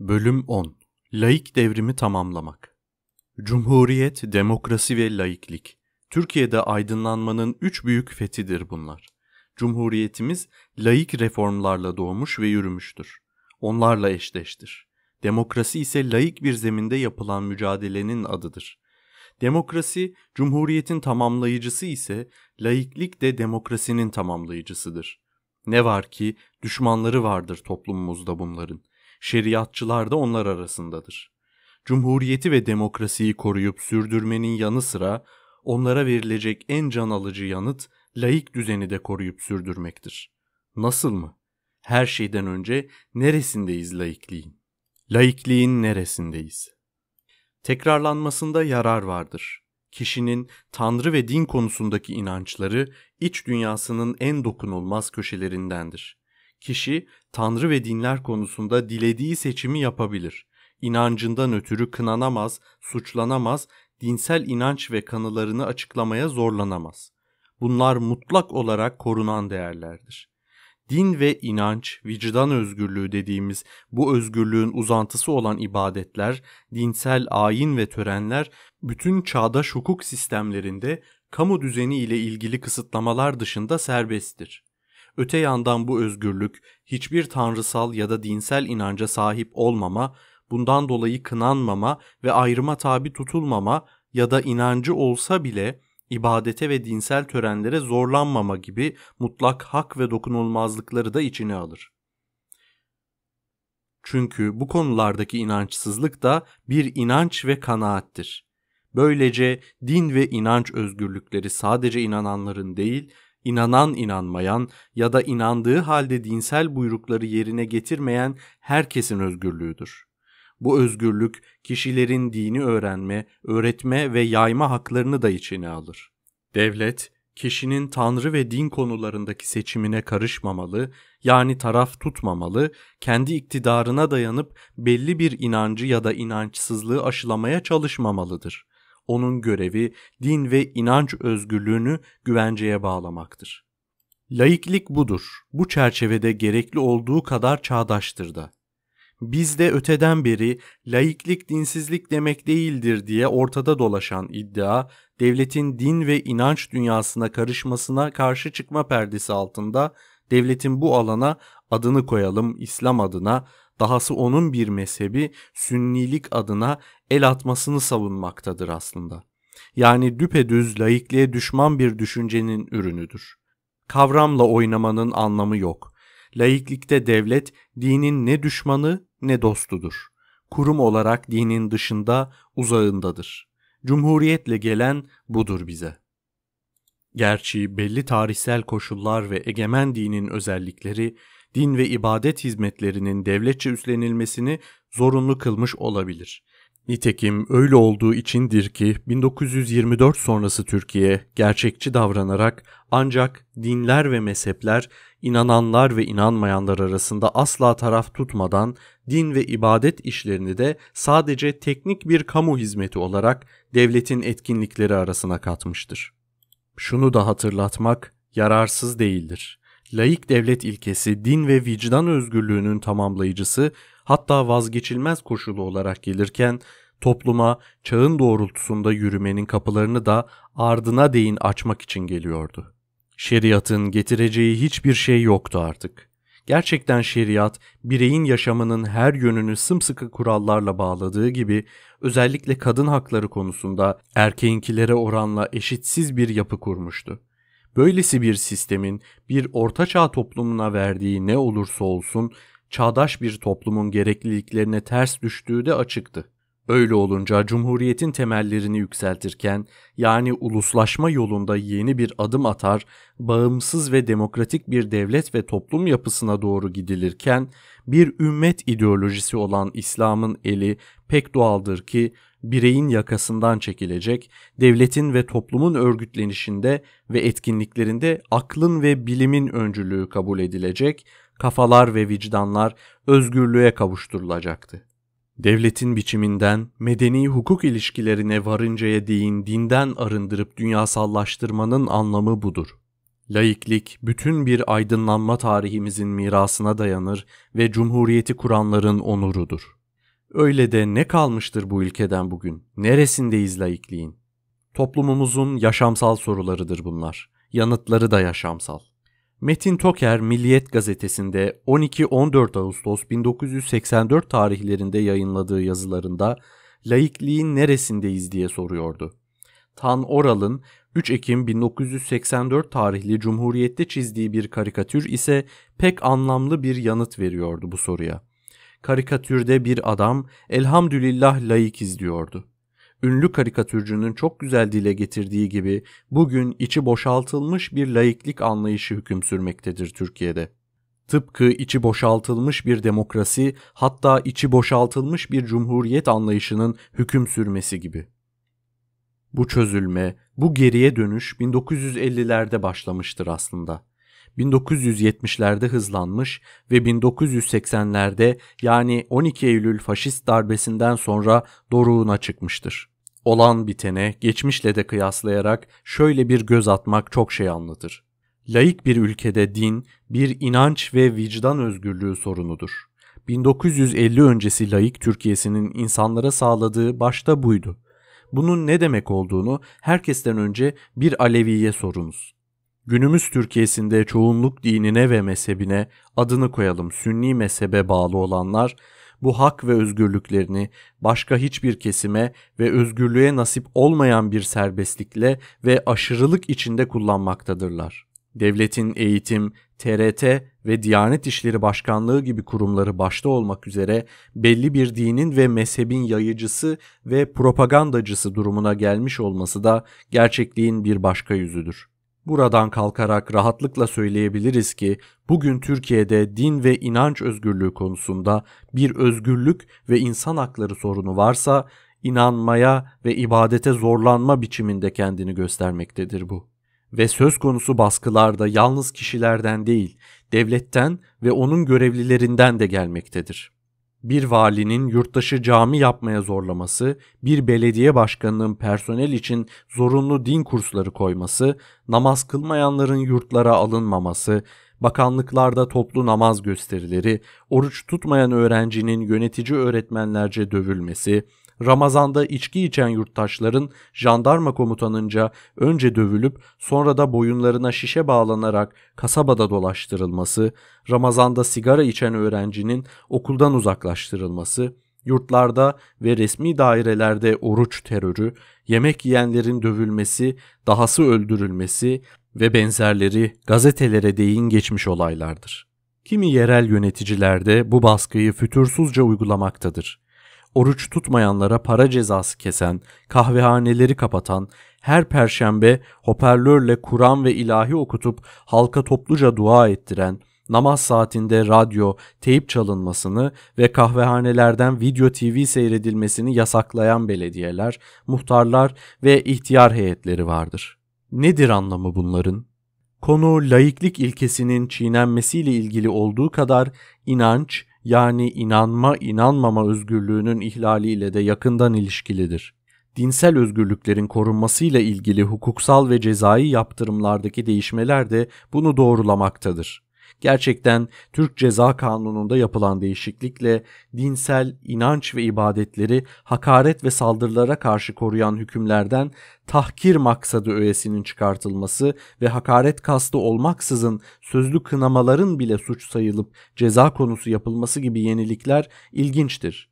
Bölüm 10 Laik devrimi tamamlamak Cumhuriyet, demokrasi ve laiklik. Türkiye'de aydınlanmanın üç büyük fethidir bunlar. Cumhuriyetimiz laik reformlarla doğmuş ve yürümüştür. Onlarla eşdeştir. Demokrasi ise laik bir zeminde yapılan mücadelenin adıdır. Demokrasi, cumhuriyetin tamamlayıcısı ise laiklik de demokrasinin tamamlayıcısıdır. Ne var ki düşmanları vardır toplumumuzda bunların. Şeriatçılar da onlar arasındadır. Cumhuriyeti ve demokrasiyi koruyup sürdürmenin yanı sıra onlara verilecek en can alıcı yanıt laik düzeni de koruyup sürdürmektir. Nasıl mı? Her şeyden önce neresindeyiz laikliğin? Laikliğin neresindeyiz? Tekrarlanmasında yarar vardır. Kişinin tanrı ve din konusundaki inançları iç dünyasının en dokunulmaz köşelerindendir. Kişi tanrı ve dinler konusunda dilediği seçimi yapabilir. İnancından ötürü kınanamaz, suçlanamaz, dinsel inanç ve kanılarını açıklamaya zorlanamaz. Bunlar mutlak olarak korunan değerlerdir. Din ve inanç, vicdan özgürlüğü dediğimiz bu özgürlüğün uzantısı olan ibadetler, dinsel ayin ve törenler bütün çağdaş hukuk sistemlerinde kamu düzeni ile ilgili kısıtlamalar dışında serbesttir. Öte yandan bu özgürlük hiçbir tanrısal ya da dinsel inanca sahip olmama, bundan dolayı kınanmama ve ayrıma tabi tutulmama ya da inancı olsa bile ibadete ve dinsel törenlere zorlanmama gibi mutlak hak ve dokunulmazlıkları da içine alır. Çünkü bu konulardaki inançsızlık da bir inanç ve kanaattir. Böylece din ve inanç özgürlükleri sadece inananların değil, inanan inanmayan ya da inandığı halde dinsel buyrukları yerine getirmeyen herkesin özgürlüğüdür. Bu özgürlük kişilerin dini öğrenme, öğretme ve yayma haklarını da içine alır. Devlet, kişinin tanrı ve din konularındaki seçimine karışmamalı, yani taraf tutmamalı, kendi iktidarına dayanıp belli bir inancı ya da inançsızlığı aşılamaya çalışmamalıdır. Onun görevi din ve inanç özgürlüğünü güvenceye bağlamaktır. Laiklik budur. Bu çerçevede gerekli olduğu kadar çağdaştır da. Bizde öteden beri laiklik dinsizlik demek değildir diye ortada dolaşan iddia, devletin din ve inanç dünyasına karışmasına karşı çıkma perdesi altında devletin bu alana adını koyalım İslam adına, dahası onun bir mezhebi sünnilik adına el atmasını savunmaktadır aslında. Yani düpedüz laikliğe düşman bir düşüncenin ürünüdür. Kavramla oynamanın anlamı yok. Laiklikte devlet dinin ne düşmanı ne dostudur. Kurum olarak dinin dışında, uzağındadır. Cumhuriyetle gelen budur bize. Gerçi belli tarihsel koşullar ve egemen dinin özellikleri din ve ibadet hizmetlerinin devletçe üstlenilmesini zorunlu kılmış olabilir. Nitekim öyle olduğu içindir ki 1924 sonrası Türkiye gerçekçi davranarak ancak dinler ve mezhepler inananlar ve inanmayanlar arasında asla taraf tutmadan din ve ibadet işlerini de sadece teknik bir kamu hizmeti olarak devletin etkinlikleri arasına katmıştır. Şunu da hatırlatmak yararsız değildir. Laik devlet ilkesi din ve vicdan özgürlüğünün tamamlayıcısı hatta vazgeçilmez koşulu olarak gelirken topluma çağın doğrultusunda yürümenin kapılarını da ardına değin açmak için geliyordu. Şeriatın getireceği hiçbir şey yoktu artık. Gerçekten şeriat bireyin yaşamının her yönünü sımsıkı kurallarla bağladığı gibi özellikle kadın hakları konusunda erkeğinkilere oranla eşitsiz bir yapı kurmuştu. Böylesi bir sistemin bir ortaçağ toplumuna verdiği ne olursa olsun çağdaş bir toplumun gerekliliklerine ters düştüğü de açıktı. Öyle olunca Cumhuriyet'in temellerini yükseltirken yani uluslaşma yolunda yeni bir adım atar, bağımsız ve demokratik bir devlet ve toplum yapısına doğru gidilirken bir ümmet ideolojisi olan İslam'ın eli pek doğaldır ki bireyin yakasından çekilecek, devletin ve toplumun örgütlenişinde ve etkinliklerinde aklın ve bilimin öncülüğü kabul edilecek, kafalar ve vicdanlar özgürlüğe kavuşturulacaktı. Devletin biçiminden medeni hukuk ilişkilerine varıncaya değin dinden arındırıp dünyasallaştırmanın anlamı budur. Laiklik bütün bir aydınlanma tarihimizin mirasına dayanır ve cumhuriyeti kuranların onurudur. Öyle de ne kalmıştır bu ülkeden bugün? Neresindeyiz laikliğin? Toplumumuzun yaşamsal sorularıdır bunlar. Yanıtları da yaşamsal. Metin Toker Milliyet gazetesinde 12-14 Ağustos 1984 tarihlerinde yayınladığı yazılarında laikliğin neresindeyiz diye soruyordu. Tan Oral'ın 3 Ekim 1984 tarihli Cumhuriyet'te çizdiği bir karikatür ise pek anlamlı bir yanıt veriyordu bu soruya. Karikatürde bir adam elhamdülillah layık izliyordu. Ünlü karikatürcünün çok güzel dile getirdiği gibi bugün içi boşaltılmış bir laiklik anlayışı hüküm sürmektedir Türkiye'de. Tıpkı içi boşaltılmış bir demokrasi hatta içi boşaltılmış bir cumhuriyet anlayışının hüküm sürmesi gibi. Bu çözülme, bu geriye dönüş 1950'lerde başlamıştır aslında. 1970'lerde hızlanmış ve 1980'lerde yani 12 Eylül faşist darbesinden sonra doruğuna çıkmıştır. Olan bitene geçmişle de kıyaslayarak şöyle bir göz atmak çok şey anlatır. Laik bir ülkede din bir inanç ve vicdan özgürlüğü sorunudur. 1950 öncesi laik Türkiye'sinin insanlara sağladığı başta buydu. Bunun ne demek olduğunu herkesten önce bir Alevi'ye sorunuz. Günümüz Türkiye'sinde çoğunluk dinine ve mezhebine adını koyalım Sünni mezhebe bağlı olanlar bu hak ve özgürlüklerini başka hiçbir kesime ve özgürlüğe nasip olmayan bir serbestlikle ve aşırılık içinde kullanmaktadırlar. Devletin eğitim, TRT ve Diyanet İşleri Başkanlığı gibi kurumları başta olmak üzere belli bir dinin ve mezhebin yayıcısı ve propagandacısı durumuna gelmiş olması da gerçekliğin bir başka yüzüdür. Buradan kalkarak rahatlıkla söyleyebiliriz ki bugün Türkiye'de din ve inanç özgürlüğü konusunda bir özgürlük ve insan hakları sorunu varsa inanmaya ve ibadete zorlanma biçiminde kendini göstermektedir bu. Ve söz konusu baskılarda yalnız kişilerden değil, devletten ve onun görevlilerinden de gelmektedir bir valinin yurttaşı cami yapmaya zorlaması, bir belediye başkanının personel için zorunlu din kursları koyması, namaz kılmayanların yurtlara alınmaması, bakanlıklarda toplu namaz gösterileri, oruç tutmayan öğrencinin yönetici öğretmenlerce dövülmesi, Ramazanda içki içen yurttaşların jandarma komutanınca önce dövülüp sonra da boyunlarına şişe bağlanarak kasabada dolaştırılması, Ramazanda sigara içen öğrencinin okuldan uzaklaştırılması, yurtlarda ve resmi dairelerde oruç terörü, yemek yiyenlerin dövülmesi, dahası öldürülmesi ve benzerleri gazetelere değin geçmiş olaylardır. Kimi yerel yöneticiler de bu baskıyı fütursuzca uygulamaktadır oruç tutmayanlara para cezası kesen, kahvehaneleri kapatan, her perşembe hoparlörle Kur'an ve ilahi okutup halka topluca dua ettiren, namaz saatinde radyo, teyip çalınmasını ve kahvehanelerden video TV seyredilmesini yasaklayan belediyeler, muhtarlar ve ihtiyar heyetleri vardır. Nedir anlamı bunların? Konu laiklik ilkesinin çiğnenmesiyle ilgili olduğu kadar inanç, yani inanma inanmama özgürlüğünün ihlaliyle de yakından ilişkilidir. Dinsel özgürlüklerin korunmasıyla ilgili hukuksal ve cezai yaptırımlardaki değişmeler de bunu doğrulamaktadır. Gerçekten Türk Ceza Kanunu'nda yapılan değişiklikle dinsel inanç ve ibadetleri hakaret ve saldırılara karşı koruyan hükümlerden tahkir maksadı öğesinin çıkartılması ve hakaret kastı olmaksızın sözlü kınamaların bile suç sayılıp ceza konusu yapılması gibi yenilikler ilginçtir.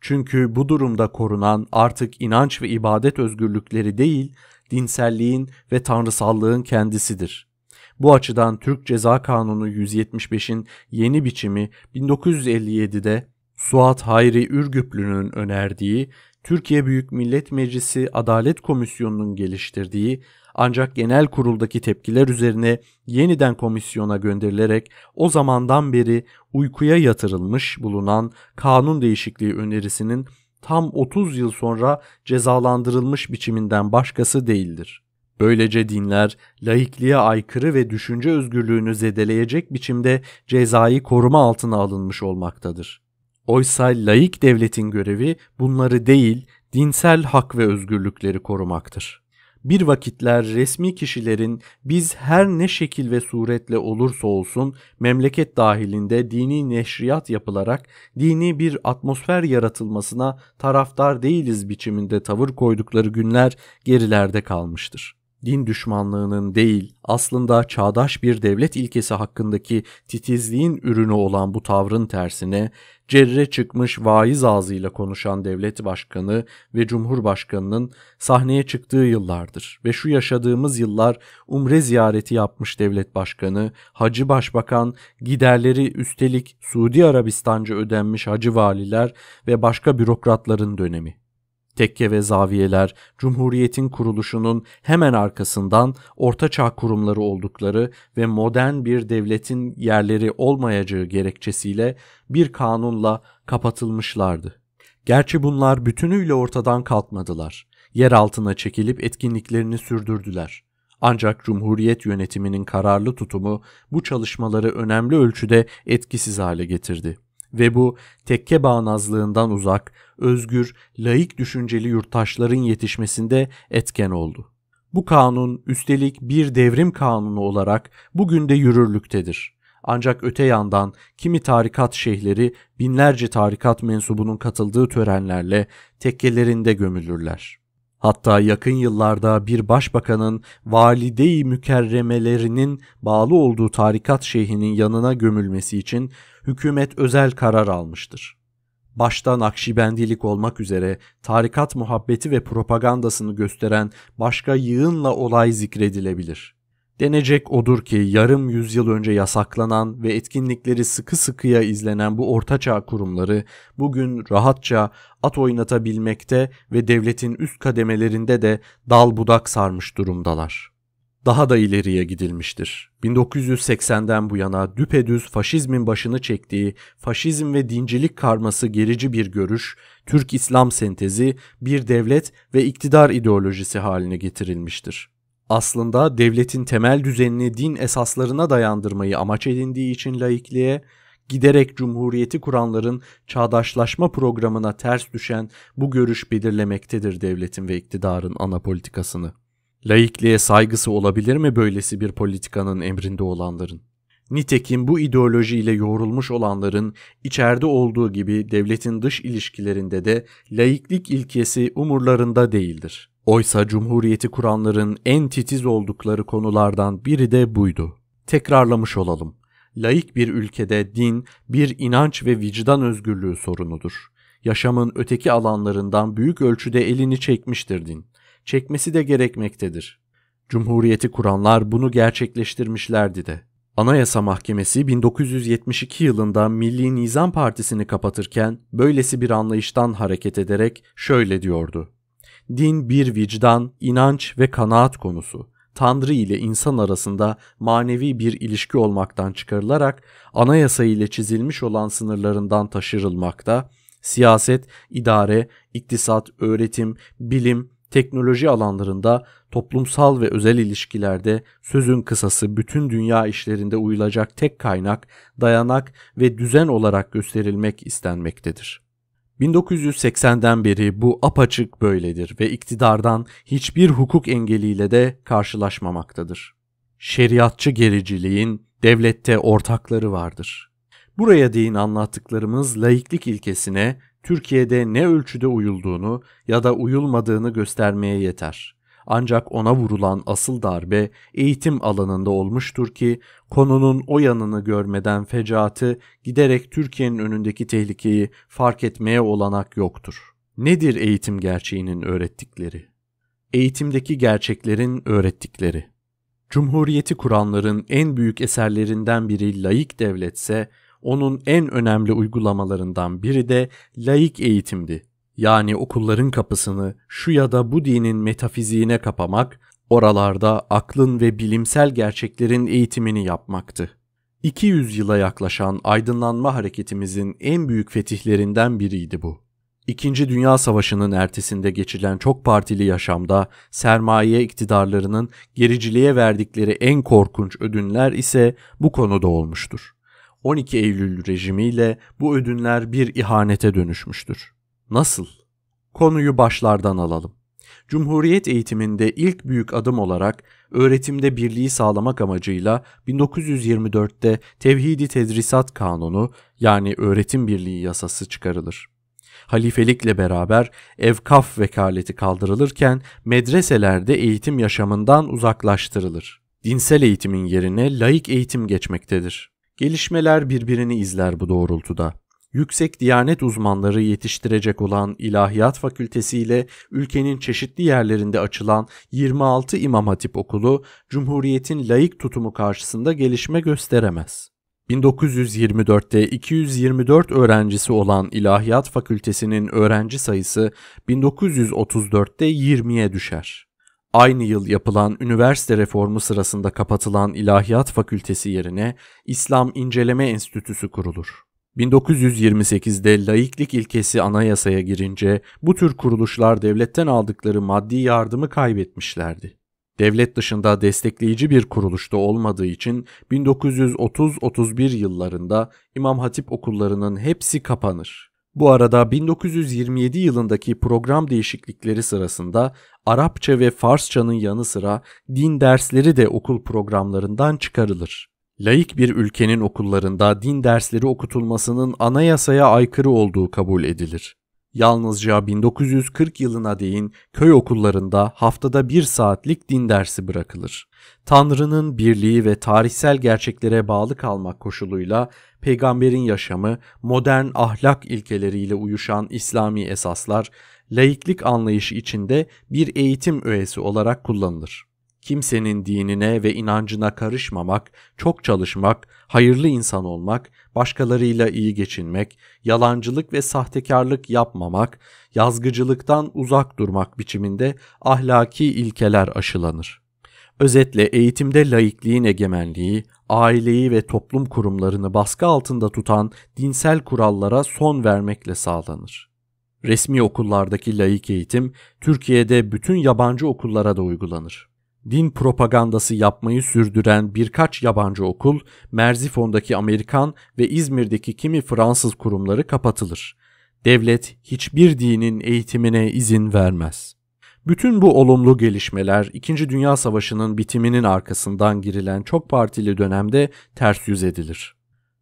Çünkü bu durumda korunan artık inanç ve ibadet özgürlükleri değil, dinselliğin ve tanrısallığın kendisidir. Bu açıdan Türk Ceza Kanunu 175'in yeni biçimi 1957'de Suat Hayri Ürgüplü'nün önerdiği, Türkiye Büyük Millet Meclisi Adalet Komisyonu'nun geliştirdiği ancak genel kuruldaki tepkiler üzerine yeniden komisyona gönderilerek o zamandan beri uykuya yatırılmış bulunan kanun değişikliği önerisinin tam 30 yıl sonra cezalandırılmış biçiminden başkası değildir. Böylece dinler laikliğe aykırı ve düşünce özgürlüğünü zedeleyecek biçimde cezai koruma altına alınmış olmaktadır. Oysa laik devletin görevi bunları değil, dinsel hak ve özgürlükleri korumaktır. Bir vakitler resmi kişilerin biz her ne şekil ve suretle olursa olsun memleket dahilinde dini neşriyat yapılarak dini bir atmosfer yaratılmasına taraftar değiliz biçiminde tavır koydukları günler gerilerde kalmıştır din düşmanlığının değil aslında çağdaş bir devlet ilkesi hakkındaki titizliğin ürünü olan bu tavrın tersine cerre çıkmış vaiz ağzıyla konuşan devlet başkanı ve cumhurbaşkanının sahneye çıktığı yıllardır ve şu yaşadığımız yıllar umre ziyareti yapmış devlet başkanı, hacı başbakan, giderleri üstelik Suudi Arabistanca ödenmiş hacı valiler ve başka bürokratların dönemi. Tekke ve zaviyeler Cumhuriyet'in kuruluşunun hemen arkasından ortaçağ kurumları oldukları ve modern bir devletin yerleri olmayacağı gerekçesiyle bir kanunla kapatılmışlardı. Gerçi bunlar bütünüyle ortadan kalkmadılar. Yer altına çekilip etkinliklerini sürdürdüler. Ancak Cumhuriyet yönetiminin kararlı tutumu bu çalışmaları önemli ölçüde etkisiz hale getirdi ve bu tekke bağnazlığından uzak, özgür, laik düşünceli yurttaşların yetişmesinde etken oldu. Bu kanun üstelik bir devrim kanunu olarak bugün de yürürlüktedir. Ancak öte yandan kimi tarikat şeyhleri binlerce tarikat mensubunun katıldığı törenlerle tekkelerinde gömülürler. Hatta yakın yıllarda bir başbakanın valide-i mükerremelerinin bağlı olduğu tarikat şeyhinin yanına gömülmesi için hükümet özel karar almıştır. Başta Nakşibendilik olmak üzere tarikat muhabbeti ve propagandasını gösteren başka yığınla olay zikredilebilir. Denecek odur ki yarım yüzyıl önce yasaklanan ve etkinlikleri sıkı sıkıya izlenen bu ortaçağ kurumları bugün rahatça at oynatabilmekte ve devletin üst kademelerinde de dal budak sarmış durumdalar daha da ileriye gidilmiştir. 1980'den bu yana düpedüz faşizmin başını çektiği faşizm ve dincilik karması gerici bir görüş, Türk İslam sentezi bir devlet ve iktidar ideolojisi haline getirilmiştir. Aslında devletin temel düzenini din esaslarına dayandırmayı amaç edindiği için laikliğe, giderek cumhuriyeti kuranların çağdaşlaşma programına ters düşen bu görüş belirlemektedir devletin ve iktidarın ana politikasını. Laikliğe saygısı olabilir mi böylesi bir politikanın emrinde olanların? Nitekim bu ideolojiyle yoğrulmuş olanların içeride olduğu gibi devletin dış ilişkilerinde de laiklik ilkesi umurlarında değildir. Oysa cumhuriyeti kuranların en titiz oldukları konulardan biri de buydu. Tekrarlamış olalım. Laik bir ülkede din bir inanç ve vicdan özgürlüğü sorunudur. Yaşamın öteki alanlarından büyük ölçüde elini çekmiştir din çekmesi de gerekmektedir. Cumhuriyeti kuranlar bunu gerçekleştirmişlerdi de. Anayasa Mahkemesi 1972 yılında Milli Nizam Partisi'ni kapatırken böylesi bir anlayıştan hareket ederek şöyle diyordu. Din bir vicdan, inanç ve kanaat konusu. Tanrı ile insan arasında manevi bir ilişki olmaktan çıkarılarak anayasa ile çizilmiş olan sınırlarından taşırılmakta, siyaset, idare, iktisat, öğretim, bilim, teknoloji alanlarında, toplumsal ve özel ilişkilerde sözün kısası bütün dünya işlerinde uyulacak tek kaynak, dayanak ve düzen olarak gösterilmek istenmektedir. 1980'den beri bu apaçık böyledir ve iktidardan hiçbir hukuk engeliyle de karşılaşmamaktadır. Şeriatçı gericiliğin devlette ortakları vardır. Buraya değin anlattıklarımız laiklik ilkesine Türkiye'de ne ölçüde uyulduğunu ya da uyulmadığını göstermeye yeter. Ancak ona vurulan asıl darbe eğitim alanında olmuştur ki konunun o yanını görmeden fecaatı giderek Türkiye'nin önündeki tehlikeyi fark etmeye olanak yoktur. Nedir eğitim gerçeğinin öğrettikleri? Eğitimdeki gerçeklerin öğrettikleri. Cumhuriyeti kuranların en büyük eserlerinden biri laik devletse onun en önemli uygulamalarından biri de laik eğitimdi. Yani okulların kapısını şu ya da bu dinin metafiziğine kapamak, oralarda aklın ve bilimsel gerçeklerin eğitimini yapmaktı. 200 yıla yaklaşan aydınlanma hareketimizin en büyük fetihlerinden biriydi bu. İkinci Dünya Savaşı'nın ertesinde geçilen çok partili yaşamda sermaye iktidarlarının gericiliğe verdikleri en korkunç ödünler ise bu konuda olmuştur. 12 Eylül rejimiyle bu ödünler bir ihanete dönüşmüştür. Nasıl? Konuyu başlardan alalım. Cumhuriyet eğitiminde ilk büyük adım olarak öğretimde birliği sağlamak amacıyla 1924'te Tevhidi Tedrisat Kanunu yani öğretim birliği yasası çıkarılır. Halifelikle beraber evkaf vekaleti kaldırılırken medreselerde eğitim yaşamından uzaklaştırılır. Dinsel eğitimin yerine laik eğitim geçmektedir. Gelişmeler birbirini izler bu doğrultuda yüksek diyanet uzmanları yetiştirecek olan İlahiyat Fakültesi ile ülkenin çeşitli yerlerinde açılan 26 İmam Hatip Okulu Cumhuriyet'in laik tutumu karşısında gelişme gösteremez. 1924'te 224 öğrencisi olan İlahiyat Fakültesinin öğrenci sayısı 1934'te 20'ye düşer. Aynı yıl yapılan üniversite reformu sırasında kapatılan İlahiyat Fakültesi yerine İslam İnceleme Enstitüsü kurulur. 1928'de laiklik ilkesi anayasaya girince bu tür kuruluşlar devletten aldıkları maddi yardımı kaybetmişlerdi. Devlet dışında destekleyici bir kuruluşta olmadığı için 1930-31 yıllarında İmam Hatip okullarının hepsi kapanır. Bu arada 1927 yılındaki program değişiklikleri sırasında Arapça ve Farsçanın yanı sıra din dersleri de okul programlarından çıkarılır. Laik bir ülkenin okullarında din dersleri okutulmasının anayasaya aykırı olduğu kabul edilir. Yalnızca 1940 yılına değin köy okullarında haftada bir saatlik din dersi bırakılır. Tanrı'nın birliği ve tarihsel gerçeklere bağlı kalmak koşuluyla peygamberin yaşamı, modern ahlak ilkeleriyle uyuşan İslami esaslar, laiklik anlayışı içinde bir eğitim öğesi olarak kullanılır kimsenin dinine ve inancına karışmamak, çok çalışmak, hayırlı insan olmak, başkalarıyla iyi geçinmek, yalancılık ve sahtekarlık yapmamak, yazgıcılıktan uzak durmak biçiminde ahlaki ilkeler aşılanır. Özetle eğitimde laikliğin egemenliği, aileyi ve toplum kurumlarını baskı altında tutan dinsel kurallara son vermekle sağlanır. Resmi okullardaki laik eğitim Türkiye'de bütün yabancı okullara da uygulanır din propagandası yapmayı sürdüren birkaç yabancı okul, Merzifon'daki Amerikan ve İzmir'deki kimi Fransız kurumları kapatılır. Devlet hiçbir dinin eğitimine izin vermez. Bütün bu olumlu gelişmeler 2. Dünya Savaşı'nın bitiminin arkasından girilen çok partili dönemde ters yüz edilir.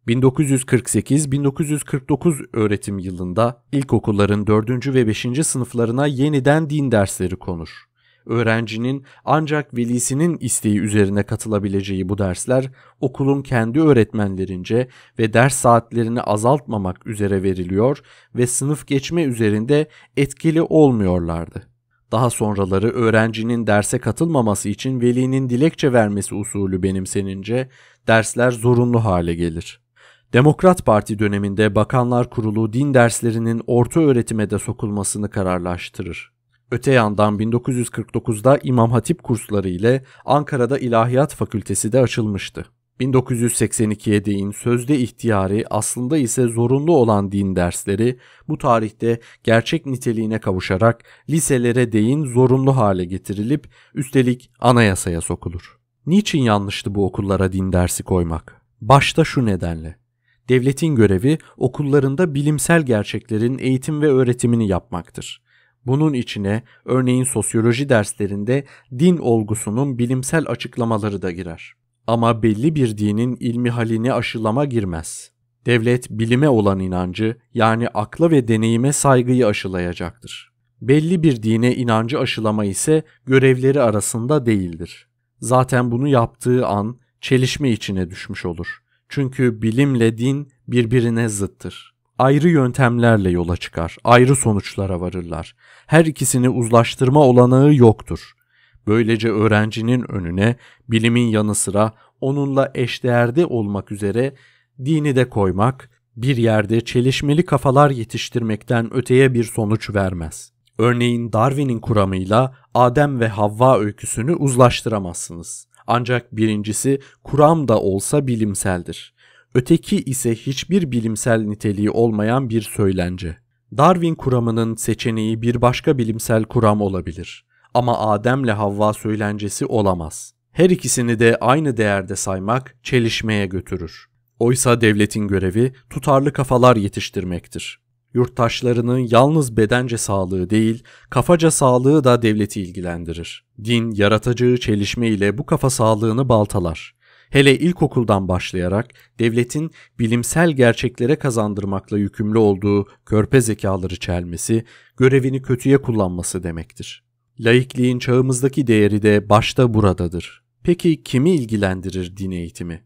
1948-1949 öğretim yılında ilkokulların 4. ve 5. sınıflarına yeniden din dersleri konur öğrencinin ancak velisinin isteği üzerine katılabileceği bu dersler okulun kendi öğretmenlerince ve ders saatlerini azaltmamak üzere veriliyor ve sınıf geçme üzerinde etkili olmuyorlardı. Daha sonraları öğrencinin derse katılmaması için velinin dilekçe vermesi usulü benimsenince dersler zorunlu hale gelir. Demokrat Parti döneminde Bakanlar Kurulu din derslerinin orta öğretime de sokulmasını kararlaştırır. Öte yandan 1949'da İmam Hatip kursları ile Ankara'da İlahiyat Fakültesi de açılmıştı. 1982'ye değin sözde ihtiyari aslında ise zorunlu olan din dersleri bu tarihte gerçek niteliğine kavuşarak liselere değin zorunlu hale getirilip üstelik anayasaya sokulur. Niçin yanlıştı bu okullara din dersi koymak? Başta şu nedenle. Devletin görevi okullarında bilimsel gerçeklerin eğitim ve öğretimini yapmaktır. Bunun içine örneğin sosyoloji derslerinde din olgusunun bilimsel açıklamaları da girer. Ama belli bir dinin ilmi halini aşılama girmez. Devlet bilime olan inancı yani akla ve deneyime saygıyı aşılayacaktır. Belli bir dine inancı aşılama ise görevleri arasında değildir. Zaten bunu yaptığı an çelişme içine düşmüş olur. Çünkü bilimle din birbirine zıttır ayrı yöntemlerle yola çıkar, ayrı sonuçlara varırlar. Her ikisini uzlaştırma olanağı yoktur. Böylece öğrencinin önüne bilimin yanı sıra onunla eşdeğerde olmak üzere dini de koymak, bir yerde çelişmeli kafalar yetiştirmekten öteye bir sonuç vermez. Örneğin Darwin'in kuramıyla Adem ve Havva öyküsünü uzlaştıramazsınız. Ancak birincisi kuram da olsa bilimseldir. Öteki ise hiçbir bilimsel niteliği olmayan bir söylence. Darwin kuramının seçeneği bir başka bilimsel kuram olabilir. Ama Adem'le Havva söylencesi olamaz. Her ikisini de aynı değerde saymak çelişmeye götürür. Oysa devletin görevi tutarlı kafalar yetiştirmektir. yurttaşlarının yalnız bedence sağlığı değil, kafaca sağlığı da devleti ilgilendirir. Din, yaratıcı çelişme ile bu kafa sağlığını baltalar. Hele ilkokuldan başlayarak devletin bilimsel gerçeklere kazandırmakla yükümlü olduğu körpe zekaları çelmesi, görevini kötüye kullanması demektir. Laikliğin çağımızdaki değeri de başta buradadır. Peki kimi ilgilendirir din eğitimi?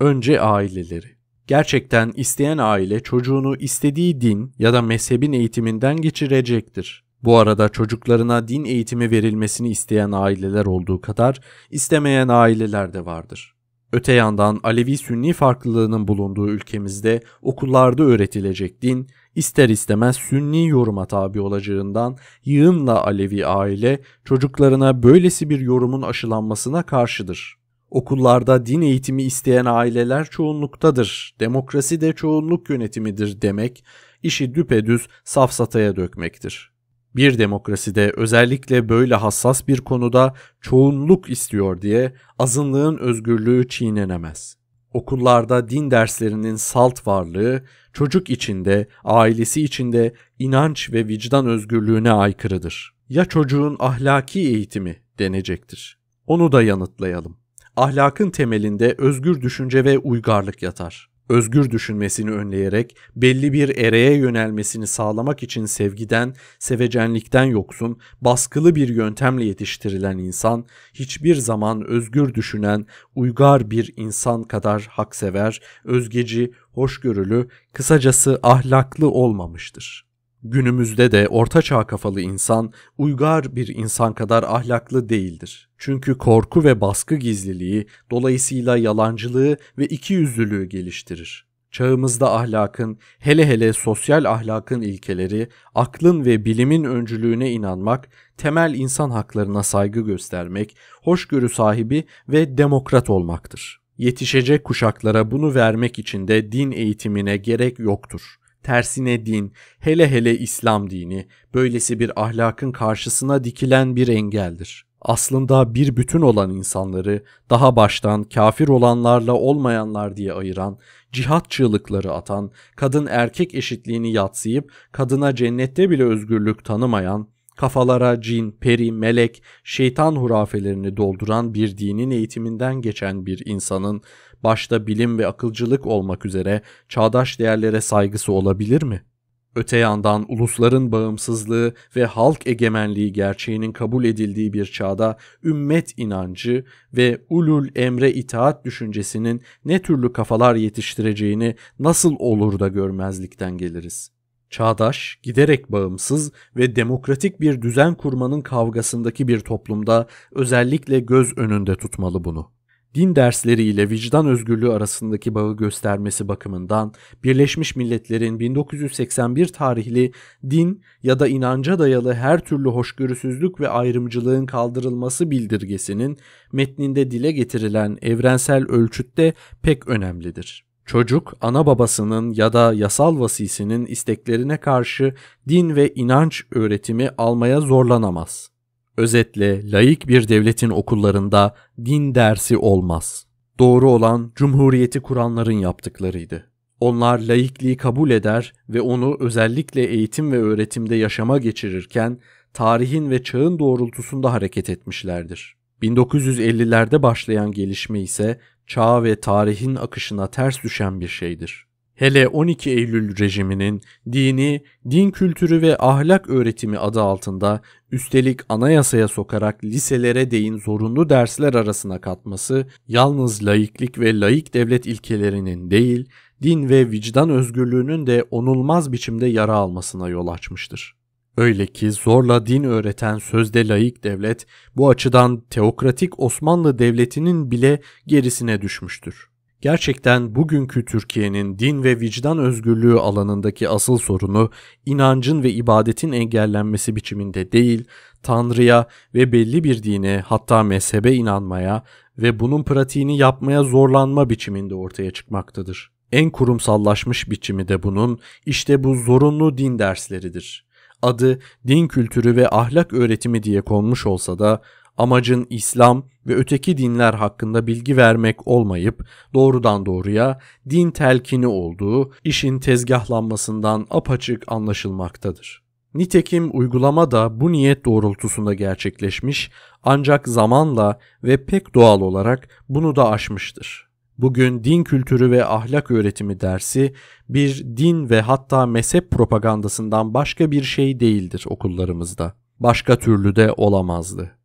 Önce aileleri. Gerçekten isteyen aile çocuğunu istediği din ya da mezhebin eğitiminden geçirecektir. Bu arada çocuklarına din eğitimi verilmesini isteyen aileler olduğu kadar istemeyen aileler de vardır. Öte yandan Alevi-Sünni farklılığının bulunduğu ülkemizde okullarda öğretilecek din ister istemez Sünni yoruma tabi olacağından yığınla Alevi aile çocuklarına böylesi bir yorumun aşılanmasına karşıdır. Okullarda din eğitimi isteyen aileler çoğunluktadır. Demokrasi de çoğunluk yönetimidir demek işi düpedüz safsataya dökmektir. Bir demokraside özellikle böyle hassas bir konuda çoğunluk istiyor diye azınlığın özgürlüğü çiğnenemez. Okullarda din derslerinin salt varlığı çocuk içinde, ailesi içinde inanç ve vicdan özgürlüğüne aykırıdır. Ya çocuğun ahlaki eğitimi denecektir. Onu da yanıtlayalım. Ahlakın temelinde özgür düşünce ve uygarlık yatar. Özgür düşünmesini önleyerek belli bir ereye yönelmesini sağlamak için sevgiden, sevecenlikten yoksun, baskılı bir yöntemle yetiştirilen insan hiçbir zaman özgür düşünen, uygar bir insan kadar haksever, özgeci, hoşgörülü, kısacası ahlaklı olmamıştır. Günümüzde de ortaçağ kafalı insan uygar bir insan kadar ahlaklı değildir. Çünkü korku ve baskı gizliliği dolayısıyla yalancılığı ve ikiyüzlülüğü geliştirir. Çağımızda ahlakın, hele hele sosyal ahlakın ilkeleri, aklın ve bilimin öncülüğüne inanmak, temel insan haklarına saygı göstermek, hoşgörü sahibi ve demokrat olmaktır. Yetişecek kuşaklara bunu vermek için de din eğitimine gerek yoktur. Tersine din, hele hele İslam dini, böylesi bir ahlakın karşısına dikilen bir engeldir. Aslında bir bütün olan insanları daha baştan kafir olanlarla olmayanlar diye ayıran, cihat çığlıkları atan, kadın erkek eşitliğini yatsıyıp kadına cennette bile özgürlük tanımayan, kafalara cin, peri, melek, şeytan hurafelerini dolduran bir dinin eğitiminden geçen bir insanın başta bilim ve akılcılık olmak üzere çağdaş değerlere saygısı olabilir mi? Öte yandan ulusların bağımsızlığı ve halk egemenliği gerçeğinin kabul edildiği bir çağda ümmet inancı ve ulul emre itaat düşüncesinin ne türlü kafalar yetiştireceğini nasıl olur da görmezlikten geliriz? Çağdaş, giderek bağımsız ve demokratik bir düzen kurmanın kavgasındaki bir toplumda özellikle göz önünde tutmalı bunu din dersleri ile vicdan özgürlüğü arasındaki bağı göstermesi bakımından Birleşmiş Milletler'in 1981 tarihli din ya da inanca dayalı her türlü hoşgörüsüzlük ve ayrımcılığın kaldırılması bildirgesinin metninde dile getirilen evrensel ölçütte pek önemlidir. Çocuk ana babasının ya da yasal vasisinin isteklerine karşı din ve inanç öğretimi almaya zorlanamaz. Özetle laik bir devletin okullarında din dersi olmaz. Doğru olan cumhuriyeti kuranların yaptıklarıydı. Onlar laikliği kabul eder ve onu özellikle eğitim ve öğretimde yaşama geçirirken tarihin ve çağın doğrultusunda hareket etmişlerdir. 1950'lerde başlayan gelişme ise çağ ve tarihin akışına ters düşen bir şeydir. Hele 12 Eylül rejiminin dini, din kültürü ve ahlak öğretimi adı altında üstelik anayasaya sokarak liselere değin zorunlu dersler arasına katması yalnız laiklik ve laik devlet ilkelerinin değil, din ve vicdan özgürlüğünün de onulmaz biçimde yara almasına yol açmıştır. Öyle ki zorla din öğreten sözde laik devlet bu açıdan teokratik Osmanlı Devleti'nin bile gerisine düşmüştür. Gerçekten bugünkü Türkiye'nin din ve vicdan özgürlüğü alanındaki asıl sorunu inancın ve ibadetin engellenmesi biçiminde değil, Tanrı'ya ve belli bir dine hatta mezhebe inanmaya ve bunun pratiğini yapmaya zorlanma biçiminde ortaya çıkmaktadır. En kurumsallaşmış biçimi de bunun işte bu zorunlu din dersleridir. Adı din kültürü ve ahlak öğretimi diye konmuş olsa da Amacın İslam ve öteki dinler hakkında bilgi vermek olmayıp doğrudan doğruya din telkini olduğu işin tezgahlanmasından apaçık anlaşılmaktadır. Nitekim uygulama da bu niyet doğrultusunda gerçekleşmiş ancak zamanla ve pek doğal olarak bunu da aşmıştır. Bugün din kültürü ve ahlak öğretimi dersi bir din ve hatta mezhep propagandasından başka bir şey değildir okullarımızda. Başka türlü de olamazdı.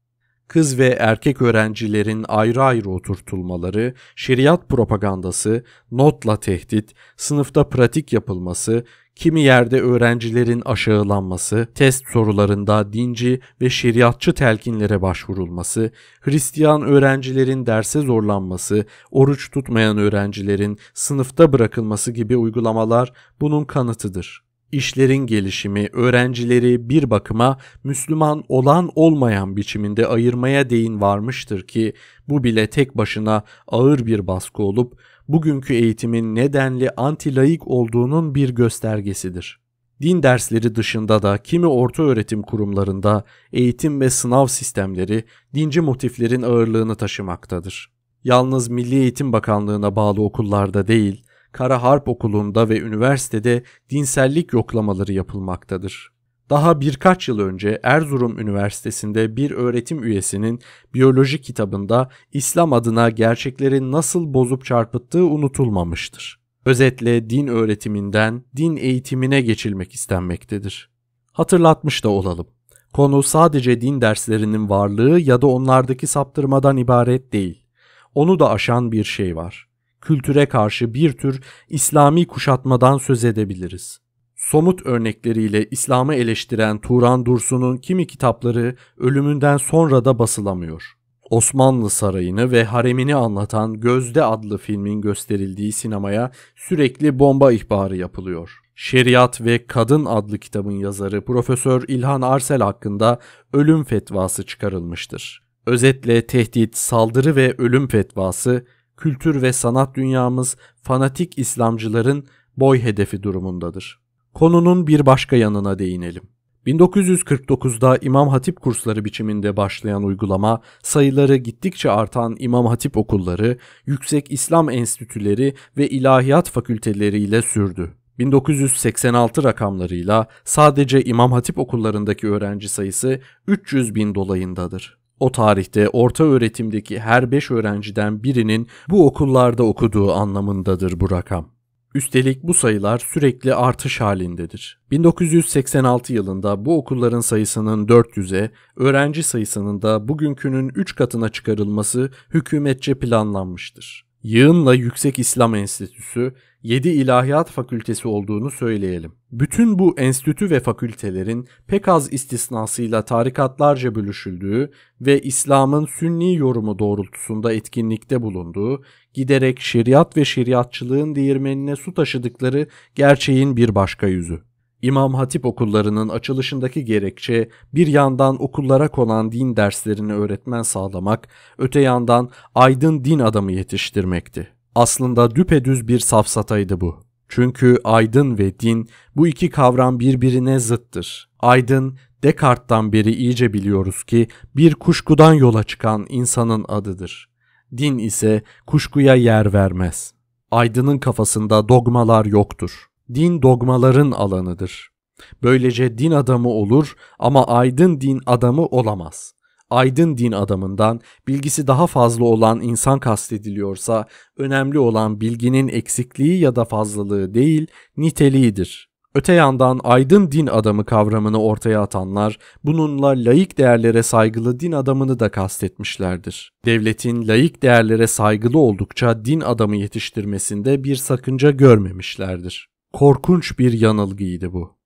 Kız ve erkek öğrencilerin ayrı ayrı oturtulmaları, şeriat propagandası, notla tehdit, sınıfta pratik yapılması, kimi yerde öğrencilerin aşağılanması, test sorularında dinci ve şeriatçı telkinlere başvurulması, Hristiyan öğrencilerin derse zorlanması, oruç tutmayan öğrencilerin sınıfta bırakılması gibi uygulamalar bunun kanıtıdır. İşlerin gelişimi öğrencileri bir bakıma Müslüman olan olmayan biçiminde ayırmaya değin varmıştır ki bu bile tek başına ağır bir baskı olup bugünkü eğitimin nedenli antilayık olduğunun bir göstergesidir. Din dersleri dışında da kimi orta öğretim kurumlarında eğitim ve sınav sistemleri dinci motiflerin ağırlığını taşımaktadır. Yalnız Milli Eğitim Bakanlığı'na bağlı okullarda değil, Kara Harp Okulu'nda ve üniversitede dinsellik yoklamaları yapılmaktadır. Daha birkaç yıl önce Erzurum Üniversitesi'nde bir öğretim üyesinin biyoloji kitabında İslam adına gerçekleri nasıl bozup çarpıttığı unutulmamıştır. Özetle din öğretiminden din eğitimine geçilmek istenmektedir. Hatırlatmış da olalım. Konu sadece din derslerinin varlığı ya da onlardaki saptırmadan ibaret değil. Onu da aşan bir şey var. Kültüre karşı bir tür İslami kuşatmadan söz edebiliriz. Somut örnekleriyle İslam'ı eleştiren Turan Dursun'un kimi kitapları ölümünden sonra da basılamıyor. Osmanlı Sarayı'nı ve haremini anlatan Gözde adlı filmin gösterildiği sinemaya sürekli bomba ihbarı yapılıyor. Şeriat ve Kadın adlı kitabın yazarı Profesör İlhan Arsel hakkında ölüm fetvası çıkarılmıştır. Özetle tehdit, saldırı ve ölüm fetvası kültür ve sanat dünyamız fanatik İslamcıların boy hedefi durumundadır. Konunun bir başka yanına değinelim. 1949'da İmam Hatip kursları biçiminde başlayan uygulama, sayıları gittikçe artan İmam Hatip okulları, yüksek İslam enstitüleri ve ilahiyat fakülteleriyle sürdü. 1986 rakamlarıyla sadece İmam Hatip okullarındaki öğrenci sayısı 300 bin dolayındadır. O tarihte orta öğretimdeki her 5 öğrenciden birinin bu okullarda okuduğu anlamındadır bu rakam. Üstelik bu sayılar sürekli artış halindedir. 1986 yılında bu okulların sayısının 400'e, öğrenci sayısının da bugünkünün 3 katına çıkarılması hükümetçe planlanmıştır. Yığınla Yüksek İslam Enstitüsü 7 ilahiyat fakültesi olduğunu söyleyelim. Bütün bu enstitü ve fakültelerin pek az istisnasıyla tarikatlarca bölüşüldüğü ve İslam'ın sünni yorumu doğrultusunda etkinlikte bulunduğu, giderek şeriat ve şeriatçılığın değirmenine su taşıdıkları gerçeğin bir başka yüzü. İmam Hatip okullarının açılışındaki gerekçe bir yandan okullara konan din derslerini öğretmen sağlamak, öte yandan aydın din adamı yetiştirmekti. Aslında düpedüz bir safsataydı bu. Çünkü aydın ve din bu iki kavram birbirine zıttır. Aydın Descartes'tan beri iyice biliyoruz ki bir kuşkudan yola çıkan insanın adıdır. Din ise kuşkuya yer vermez. Aydının kafasında dogmalar yoktur. Din dogmaların alanıdır. Böylece din adamı olur ama aydın din adamı olamaz aydın din adamından bilgisi daha fazla olan insan kastediliyorsa önemli olan bilginin eksikliği ya da fazlalığı değil niteliğidir. Öte yandan aydın din adamı kavramını ortaya atanlar bununla laik değerlere saygılı din adamını da kastetmişlerdir. Devletin laik değerlere saygılı oldukça din adamı yetiştirmesinde bir sakınca görmemişlerdir. Korkunç bir yanılgıydı bu.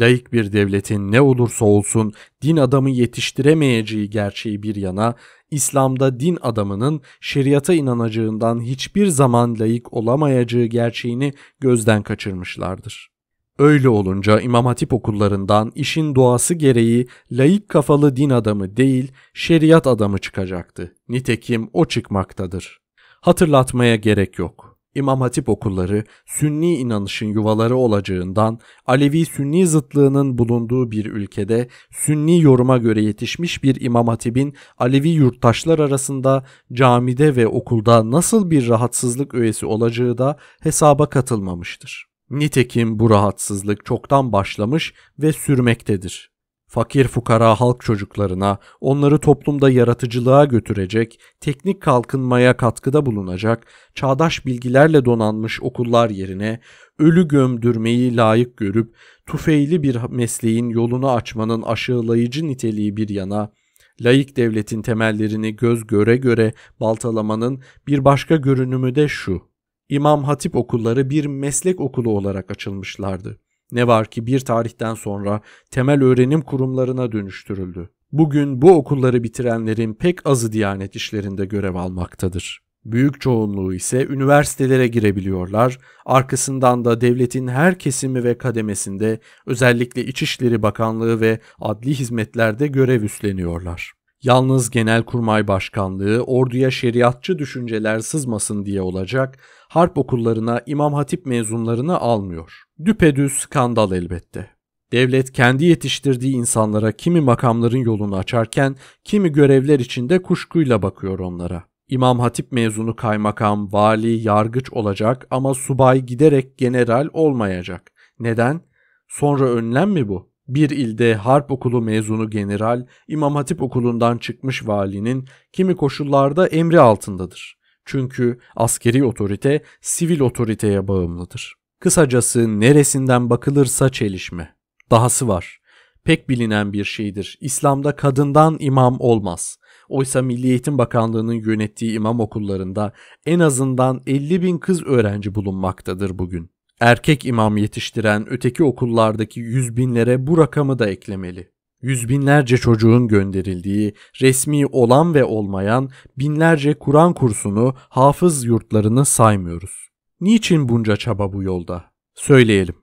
Laik bir devletin ne olursa olsun din adamı yetiştiremeyeceği gerçeği bir yana, İslam'da din adamının şeriata inanacağından hiçbir zaman layık olamayacağı gerçeğini gözden kaçırmışlardır. Öyle olunca İmam Hatip okullarından işin doğası gereği layık kafalı din adamı değil, şeriat adamı çıkacaktı. Nitekim o çıkmaktadır. Hatırlatmaya gerek yok. İmam Hatip okulları Sünni inanışın yuvaları olacağından Alevi-Sünni zıtlığının bulunduğu bir ülkede Sünni yoruma göre yetişmiş bir İmam Hatip'in Alevi yurttaşlar arasında camide ve okulda nasıl bir rahatsızlık öğesi olacağı da hesaba katılmamıştır. Nitekim bu rahatsızlık çoktan başlamış ve sürmektedir fakir fukara halk çocuklarına, onları toplumda yaratıcılığa götürecek, teknik kalkınmaya katkıda bulunacak, çağdaş bilgilerle donanmış okullar yerine ölü gömdürmeyi layık görüp tufeyli bir mesleğin yolunu açmanın aşağılayıcı niteliği bir yana, layık devletin temellerini göz göre göre baltalamanın bir başka görünümü de şu. İmam Hatip okulları bir meslek okulu olarak açılmışlardı. Ne var ki bir tarihten sonra temel öğrenim kurumlarına dönüştürüldü. Bugün bu okulları bitirenlerin pek azı Diyanet işlerinde görev almaktadır. Büyük çoğunluğu ise üniversitelere girebiliyorlar, arkasından da devletin her kesimi ve kademesinde özellikle İçişleri Bakanlığı ve adli hizmetlerde görev üstleniyorlar. Yalnız Genelkurmay Başkanlığı orduya şeriatçı düşünceler sızmasın diye olacak, harp okullarına İmam Hatip mezunlarını almıyor. Düpedüz skandal elbette. Devlet kendi yetiştirdiği insanlara kimi makamların yolunu açarken kimi görevler içinde kuşkuyla bakıyor onlara. İmam Hatip mezunu kaymakam, vali, yargıç olacak ama subay giderek general olmayacak. Neden? Sonra önlem mi bu? Bir ilde harp okulu mezunu general, İmam Hatip okulundan çıkmış valinin kimi koşullarda emri altındadır. Çünkü askeri otorite sivil otoriteye bağımlıdır. Kısacası neresinden bakılırsa çelişme. Dahası var. Pek bilinen bir şeydir. İslam'da kadından imam olmaz. Oysa Milli Eğitim Bakanlığı'nın yönettiği imam okullarında en azından 50 bin kız öğrenci bulunmaktadır bugün. Erkek imam yetiştiren öteki okullardaki yüz binlere bu rakamı da eklemeli. Yüz binlerce çocuğun gönderildiği, resmi olan ve olmayan binlerce Kur'an kursunu, hafız yurtlarını saymıyoruz. Niçin bunca çaba bu yolda? Söyleyelim.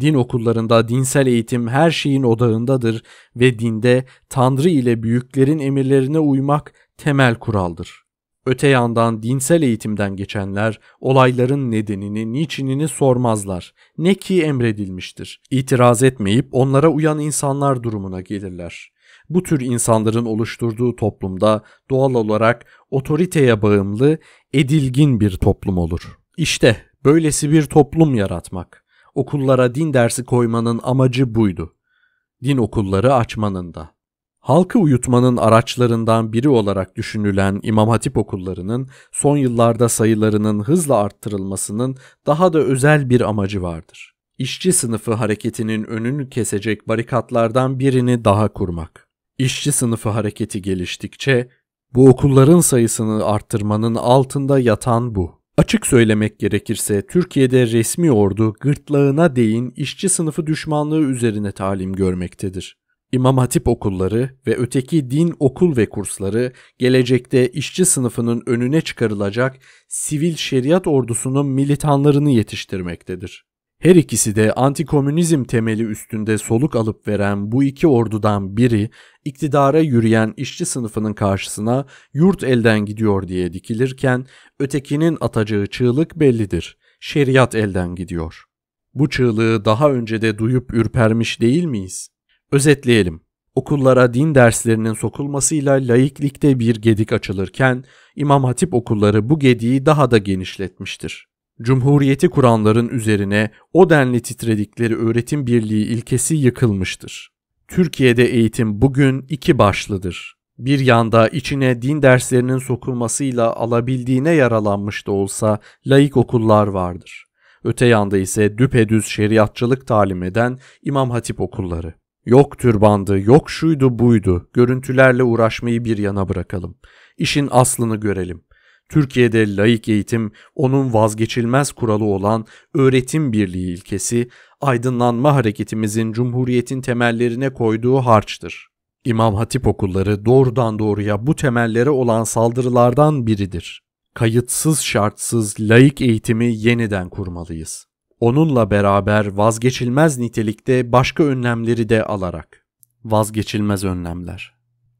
Din okullarında dinsel eğitim her şeyin odağındadır ve dinde Tanrı ile büyüklerin emirlerine uymak temel kuraldır. Öte yandan dinsel eğitimden geçenler olayların nedenini, niçinini sormazlar. Ne ki emredilmiştir. İtiraz etmeyip onlara uyan insanlar durumuna gelirler. Bu tür insanların oluşturduğu toplumda doğal olarak otoriteye bağımlı, edilgin bir toplum olur. İşte böylesi bir toplum yaratmak. Okullara din dersi koymanın amacı buydu. Din okulları açmanın da. Halkı uyutmanın araçlarından biri olarak düşünülen İmam Hatip okullarının son yıllarda sayılarının hızla arttırılmasının daha da özel bir amacı vardır. İşçi sınıfı hareketinin önünü kesecek barikatlardan birini daha kurmak. İşçi sınıfı hareketi geliştikçe bu okulların sayısını arttırmanın altında yatan bu. Açık söylemek gerekirse Türkiye'de resmi ordu gırtlağına değin işçi sınıfı düşmanlığı üzerine talim görmektedir. İmam Hatip okulları ve öteki din okul ve kursları gelecekte işçi sınıfının önüne çıkarılacak sivil şeriat ordusunun militanlarını yetiştirmektedir. Her ikisi de antikomünizm temeli üstünde soluk alıp veren bu iki ordudan biri iktidara yürüyen işçi sınıfının karşısına yurt elden gidiyor diye dikilirken ötekinin atacağı çığlık bellidir. Şeriat elden gidiyor. Bu çığlığı daha önce de duyup ürpermiş değil miyiz? Özetleyelim. Okullara din derslerinin sokulmasıyla laiklikte bir gedik açılırken İmam Hatip okulları bu gediği daha da genişletmiştir. Cumhuriyeti kuranların üzerine o denli titredikleri öğretim birliği ilkesi yıkılmıştır. Türkiye'de eğitim bugün iki başlıdır. Bir yanda içine din derslerinin sokulmasıyla alabildiğine yaralanmış da olsa laik okullar vardır. Öte yanda ise düpedüz şeriatçılık talim eden İmam Hatip okulları. Yok türbandı, yok şuydu buydu. Görüntülerle uğraşmayı bir yana bırakalım. İşin aslını görelim. Türkiye'de laik eğitim onun vazgeçilmez kuralı olan öğretim birliği ilkesi, aydınlanma hareketimizin cumhuriyetin temellerine koyduğu harçtır. İmam Hatip okulları doğrudan doğruya bu temellere olan saldırılardan biridir. Kayıtsız şartsız laik eğitimi yeniden kurmalıyız onunla beraber vazgeçilmez nitelikte başka önlemleri de alarak. Vazgeçilmez önlemler.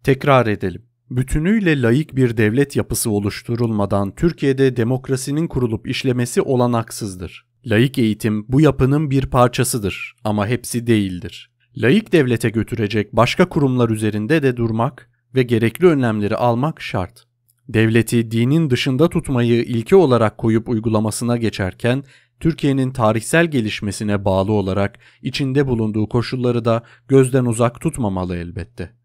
Tekrar edelim. Bütünüyle layık bir devlet yapısı oluşturulmadan Türkiye'de demokrasinin kurulup işlemesi olanaksızdır. Layık eğitim bu yapının bir parçasıdır ama hepsi değildir. Layık devlete götürecek başka kurumlar üzerinde de durmak ve gerekli önlemleri almak şart. Devleti dinin dışında tutmayı ilke olarak koyup uygulamasına geçerken Türkiye'nin tarihsel gelişmesine bağlı olarak içinde bulunduğu koşulları da gözden uzak tutmamalı elbette.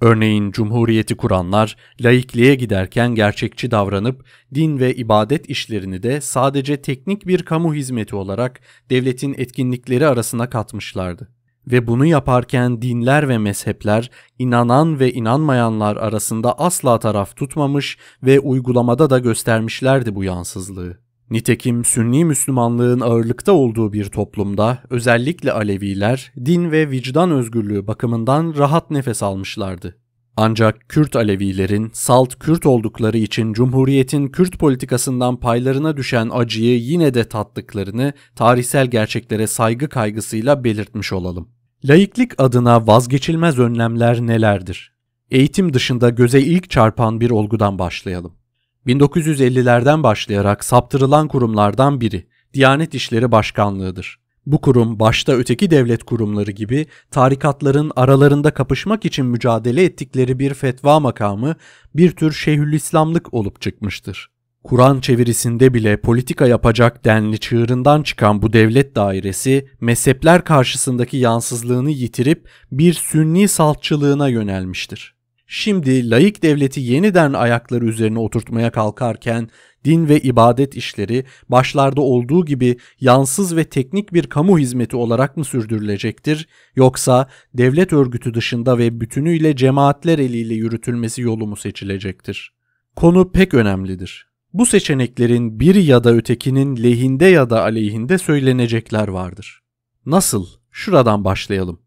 Örneğin cumhuriyeti kuranlar laikliğe giderken gerçekçi davranıp din ve ibadet işlerini de sadece teknik bir kamu hizmeti olarak devletin etkinlikleri arasına katmışlardı. Ve bunu yaparken dinler ve mezhepler inanan ve inanmayanlar arasında asla taraf tutmamış ve uygulamada da göstermişlerdi bu yansızlığı. Nitekim Sünni Müslümanlığın ağırlıkta olduğu bir toplumda özellikle Aleviler din ve vicdan özgürlüğü bakımından rahat nefes almışlardı. Ancak Kürt Alevilerin salt Kürt oldukları için Cumhuriyet'in Kürt politikasından paylarına düşen acıyı yine de tattıklarını tarihsel gerçeklere saygı kaygısıyla belirtmiş olalım. Laiklik adına vazgeçilmez önlemler nelerdir? Eğitim dışında göze ilk çarpan bir olgudan başlayalım. 1950'lerden başlayarak saptırılan kurumlardan biri Diyanet İşleri Başkanlığı'dır. Bu kurum başta öteki devlet kurumları gibi tarikatların aralarında kapışmak için mücadele ettikleri bir fetva makamı bir tür Şeyhülislamlık olup çıkmıştır. Kur'an çevirisinde bile politika yapacak denli çığırından çıkan bu devlet dairesi mezhepler karşısındaki yansızlığını yitirip bir sünni saltçılığına yönelmiştir. Şimdi layık devleti yeniden ayakları üzerine oturtmaya kalkarken din ve ibadet işleri başlarda olduğu gibi yansız ve teknik bir kamu hizmeti olarak mı sürdürülecektir yoksa devlet örgütü dışında ve bütünüyle cemaatler eliyle yürütülmesi yolu mu seçilecektir? Konu pek önemlidir. Bu seçeneklerin bir ya da ötekinin lehinde ya da aleyhinde söylenecekler vardır. Nasıl? Şuradan başlayalım.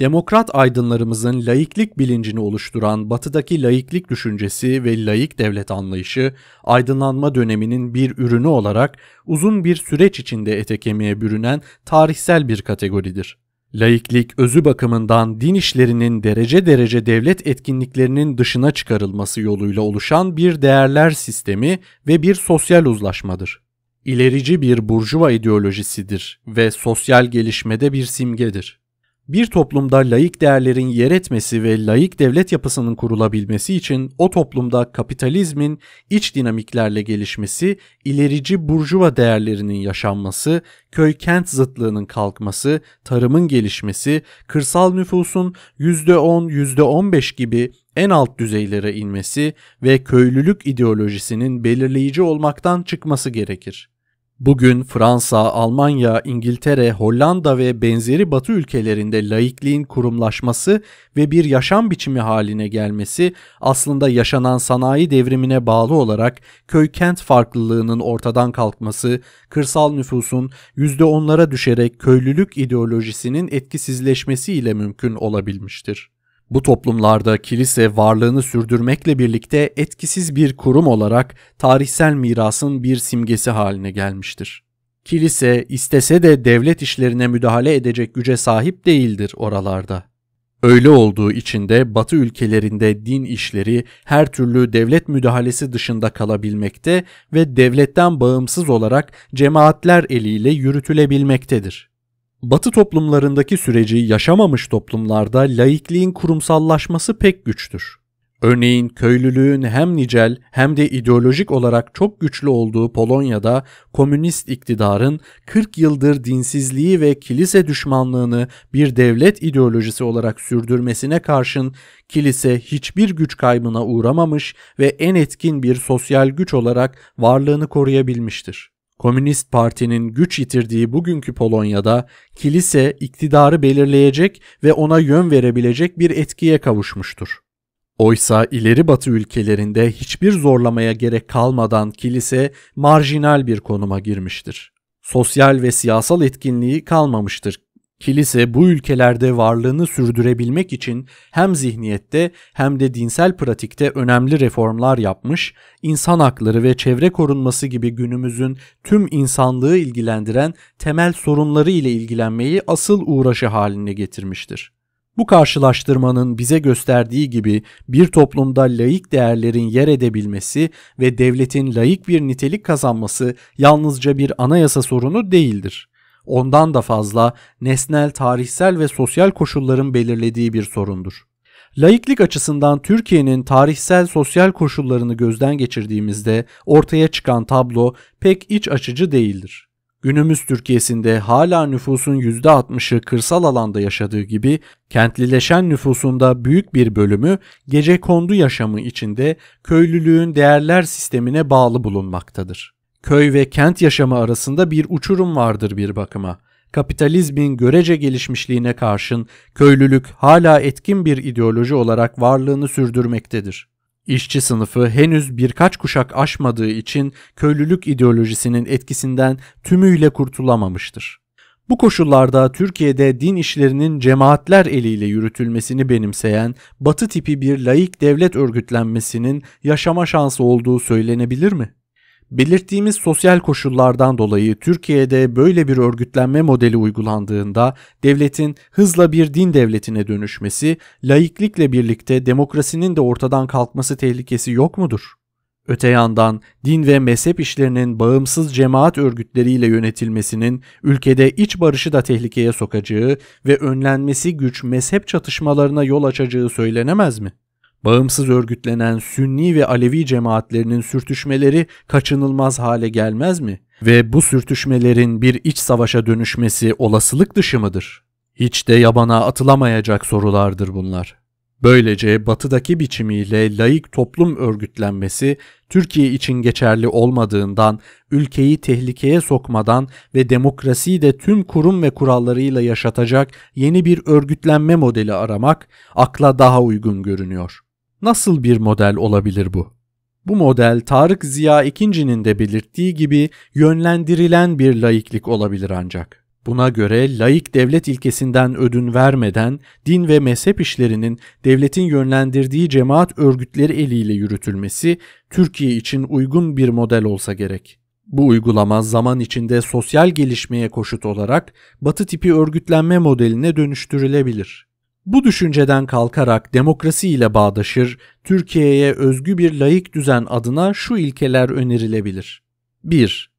Demokrat aydınlarımızın laiklik bilincini oluşturan batıdaki laiklik düşüncesi ve laik devlet anlayışı aydınlanma döneminin bir ürünü olarak uzun bir süreç içinde ete kemiğe bürünen tarihsel bir kategoridir. Laiklik özü bakımından din işlerinin derece derece devlet etkinliklerinin dışına çıkarılması yoluyla oluşan bir değerler sistemi ve bir sosyal uzlaşmadır. İlerici bir burjuva ideolojisidir ve sosyal gelişmede bir simgedir. Bir toplumda laik değerlerin yer etmesi ve laik devlet yapısının kurulabilmesi için o toplumda kapitalizmin iç dinamiklerle gelişmesi, ilerici burjuva değerlerinin yaşanması, köy-kent zıtlığının kalkması, tarımın gelişmesi, kırsal nüfusun %10, %15 gibi en alt düzeylere inmesi ve köylülük ideolojisinin belirleyici olmaktan çıkması gerekir. Bugün Fransa, Almanya, İngiltere, Hollanda ve benzeri Batı ülkelerinde laikliğin kurumlaşması ve bir yaşam biçimi haline gelmesi aslında yaşanan sanayi devrimine bağlı olarak köy-kent farklılığının ortadan kalkması, kırsal nüfusun %10'lara düşerek köylülük ideolojisinin etkisizleşmesi ile mümkün olabilmiştir. Bu toplumlarda kilise varlığını sürdürmekle birlikte etkisiz bir kurum olarak tarihsel mirasın bir simgesi haline gelmiştir. Kilise istese de devlet işlerine müdahale edecek güce sahip değildir oralarda. Öyle olduğu için de Batı ülkelerinde din işleri her türlü devlet müdahalesi dışında kalabilmekte ve devletten bağımsız olarak cemaatler eliyle yürütülebilmektedir. Batı toplumlarındaki süreci yaşamamış toplumlarda laikliğin kurumsallaşması pek güçtür. Örneğin köylülüğün hem nicel hem de ideolojik olarak çok güçlü olduğu Polonya'da komünist iktidarın 40 yıldır dinsizliği ve kilise düşmanlığını bir devlet ideolojisi olarak sürdürmesine karşın kilise hiçbir güç kaybına uğramamış ve en etkin bir sosyal güç olarak varlığını koruyabilmiştir. Komünist Parti'nin güç yitirdiği bugünkü Polonya'da kilise iktidarı belirleyecek ve ona yön verebilecek bir etkiye kavuşmuştur. Oysa ileri batı ülkelerinde hiçbir zorlamaya gerek kalmadan kilise marjinal bir konuma girmiştir. Sosyal ve siyasal etkinliği kalmamıştır Kilise bu ülkelerde varlığını sürdürebilmek için hem zihniyette hem de dinsel pratikte önemli reformlar yapmış, insan hakları ve çevre korunması gibi günümüzün tüm insanlığı ilgilendiren temel sorunları ile ilgilenmeyi asıl uğraşı haline getirmiştir. Bu karşılaştırmanın bize gösterdiği gibi bir toplumda laik değerlerin yer edebilmesi ve devletin laik bir nitelik kazanması yalnızca bir anayasa sorunu değildir. Ondan da fazla nesnel, tarihsel ve sosyal koşulların belirlediği bir sorundur. Laiklik açısından Türkiye'nin tarihsel sosyal koşullarını gözden geçirdiğimizde ortaya çıkan tablo pek iç açıcı değildir. Günümüz Türkiye'sinde hala nüfusun %60'ı kırsal alanda yaşadığı gibi kentlileşen nüfusunda büyük bir bölümü gece kondu yaşamı içinde köylülüğün değerler sistemine bağlı bulunmaktadır. Köy ve kent yaşamı arasında bir uçurum vardır bir bakıma. Kapitalizmin görece gelişmişliğine karşın köylülük hala etkin bir ideoloji olarak varlığını sürdürmektedir. İşçi sınıfı henüz birkaç kuşak aşmadığı için köylülük ideolojisinin etkisinden tümüyle kurtulamamıştır. Bu koşullarda Türkiye'de din işlerinin cemaatler eliyle yürütülmesini benimseyen batı tipi bir laik devlet örgütlenmesinin yaşama şansı olduğu söylenebilir mi? Belirttiğimiz sosyal koşullardan dolayı Türkiye'de böyle bir örgütlenme modeli uygulandığında devletin hızla bir din devletine dönüşmesi, laiklikle birlikte demokrasinin de ortadan kalkması tehlikesi yok mudur? Öte yandan din ve mezhep işlerinin bağımsız cemaat örgütleriyle yönetilmesinin ülkede iç barışı da tehlikeye sokacağı ve önlenmesi güç mezhep çatışmalarına yol açacağı söylenemez mi? Bağımsız örgütlenen Sünni ve Alevi cemaatlerinin sürtüşmeleri kaçınılmaz hale gelmez mi? Ve bu sürtüşmelerin bir iç savaşa dönüşmesi olasılık dışı mıdır? Hiç de yabana atılamayacak sorulardır bunlar. Böylece batıdaki biçimiyle laik toplum örgütlenmesi Türkiye için geçerli olmadığından ülkeyi tehlikeye sokmadan ve demokrasiyi de tüm kurum ve kurallarıyla yaşatacak yeni bir örgütlenme modeli aramak akla daha uygun görünüyor. Nasıl bir model olabilir bu? Bu model Tarık Ziya İkinci'nin de belirttiği gibi yönlendirilen bir laiklik olabilir ancak. Buna göre laik devlet ilkesinden ödün vermeden din ve mezhep işlerinin devletin yönlendirdiği cemaat örgütleri eliyle yürütülmesi Türkiye için uygun bir model olsa gerek. Bu uygulama zaman içinde sosyal gelişmeye koşut olarak batı tipi örgütlenme modeline dönüştürülebilir. Bu düşünceden kalkarak demokrasi ile bağdaşır, Türkiye'ye özgü bir layık düzen adına şu ilkeler önerilebilir. 1.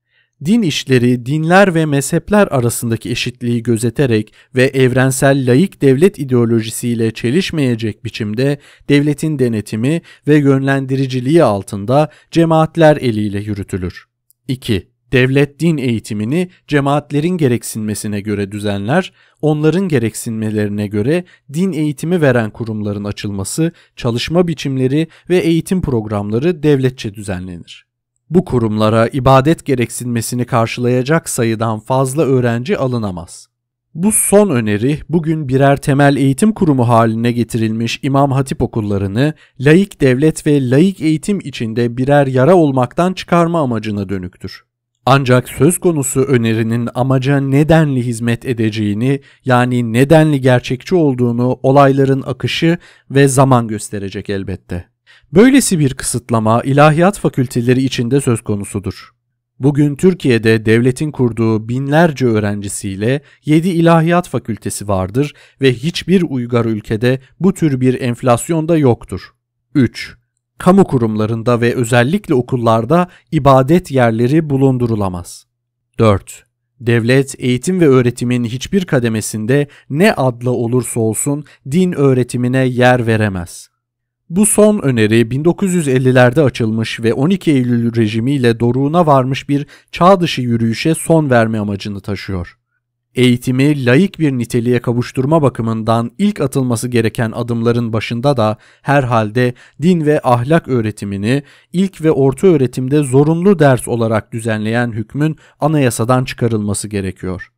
Din işleri dinler ve mezhepler arasındaki eşitliği gözeterek ve evrensel layık devlet ideolojisiyle çelişmeyecek biçimde devletin denetimi ve yönlendiriciliği altında cemaatler eliyle yürütülür. 2. Devlet din eğitimini cemaatlerin gereksinmesine göre düzenler, onların gereksinmelerine göre din eğitimi veren kurumların açılması, çalışma biçimleri ve eğitim programları devletçe düzenlenir. Bu kurumlara ibadet gereksinmesini karşılayacak sayıdan fazla öğrenci alınamaz. Bu son öneri bugün birer temel eğitim kurumu haline getirilmiş İmam Hatip okullarını laik devlet ve laik eğitim içinde birer yara olmaktan çıkarma amacına dönüktür. Ancak söz konusu önerinin amaca nedenli hizmet edeceğini yani nedenli gerçekçi olduğunu olayların akışı ve zaman gösterecek elbette. Böylesi bir kısıtlama ilahiyat fakülteleri içinde söz konusudur. Bugün Türkiye'de devletin kurduğu binlerce öğrencisiyle 7 ilahiyat fakültesi vardır ve hiçbir uygar ülkede bu tür bir enflasyon da yoktur. 3 kamu kurumlarında ve özellikle okullarda ibadet yerleri bulundurulamaz. 4. Devlet, eğitim ve öğretimin hiçbir kademesinde ne adla olursa olsun din öğretimine yer veremez. Bu son öneri 1950'lerde açılmış ve 12 Eylül rejimiyle doruğuna varmış bir çağ dışı yürüyüşe son verme amacını taşıyor eğitimi layık bir niteliğe kavuşturma bakımından ilk atılması gereken adımların başında da herhalde din ve ahlak öğretimini ilk ve orta öğretimde zorunlu ders olarak düzenleyen hükmün anayasadan çıkarılması gerekiyor.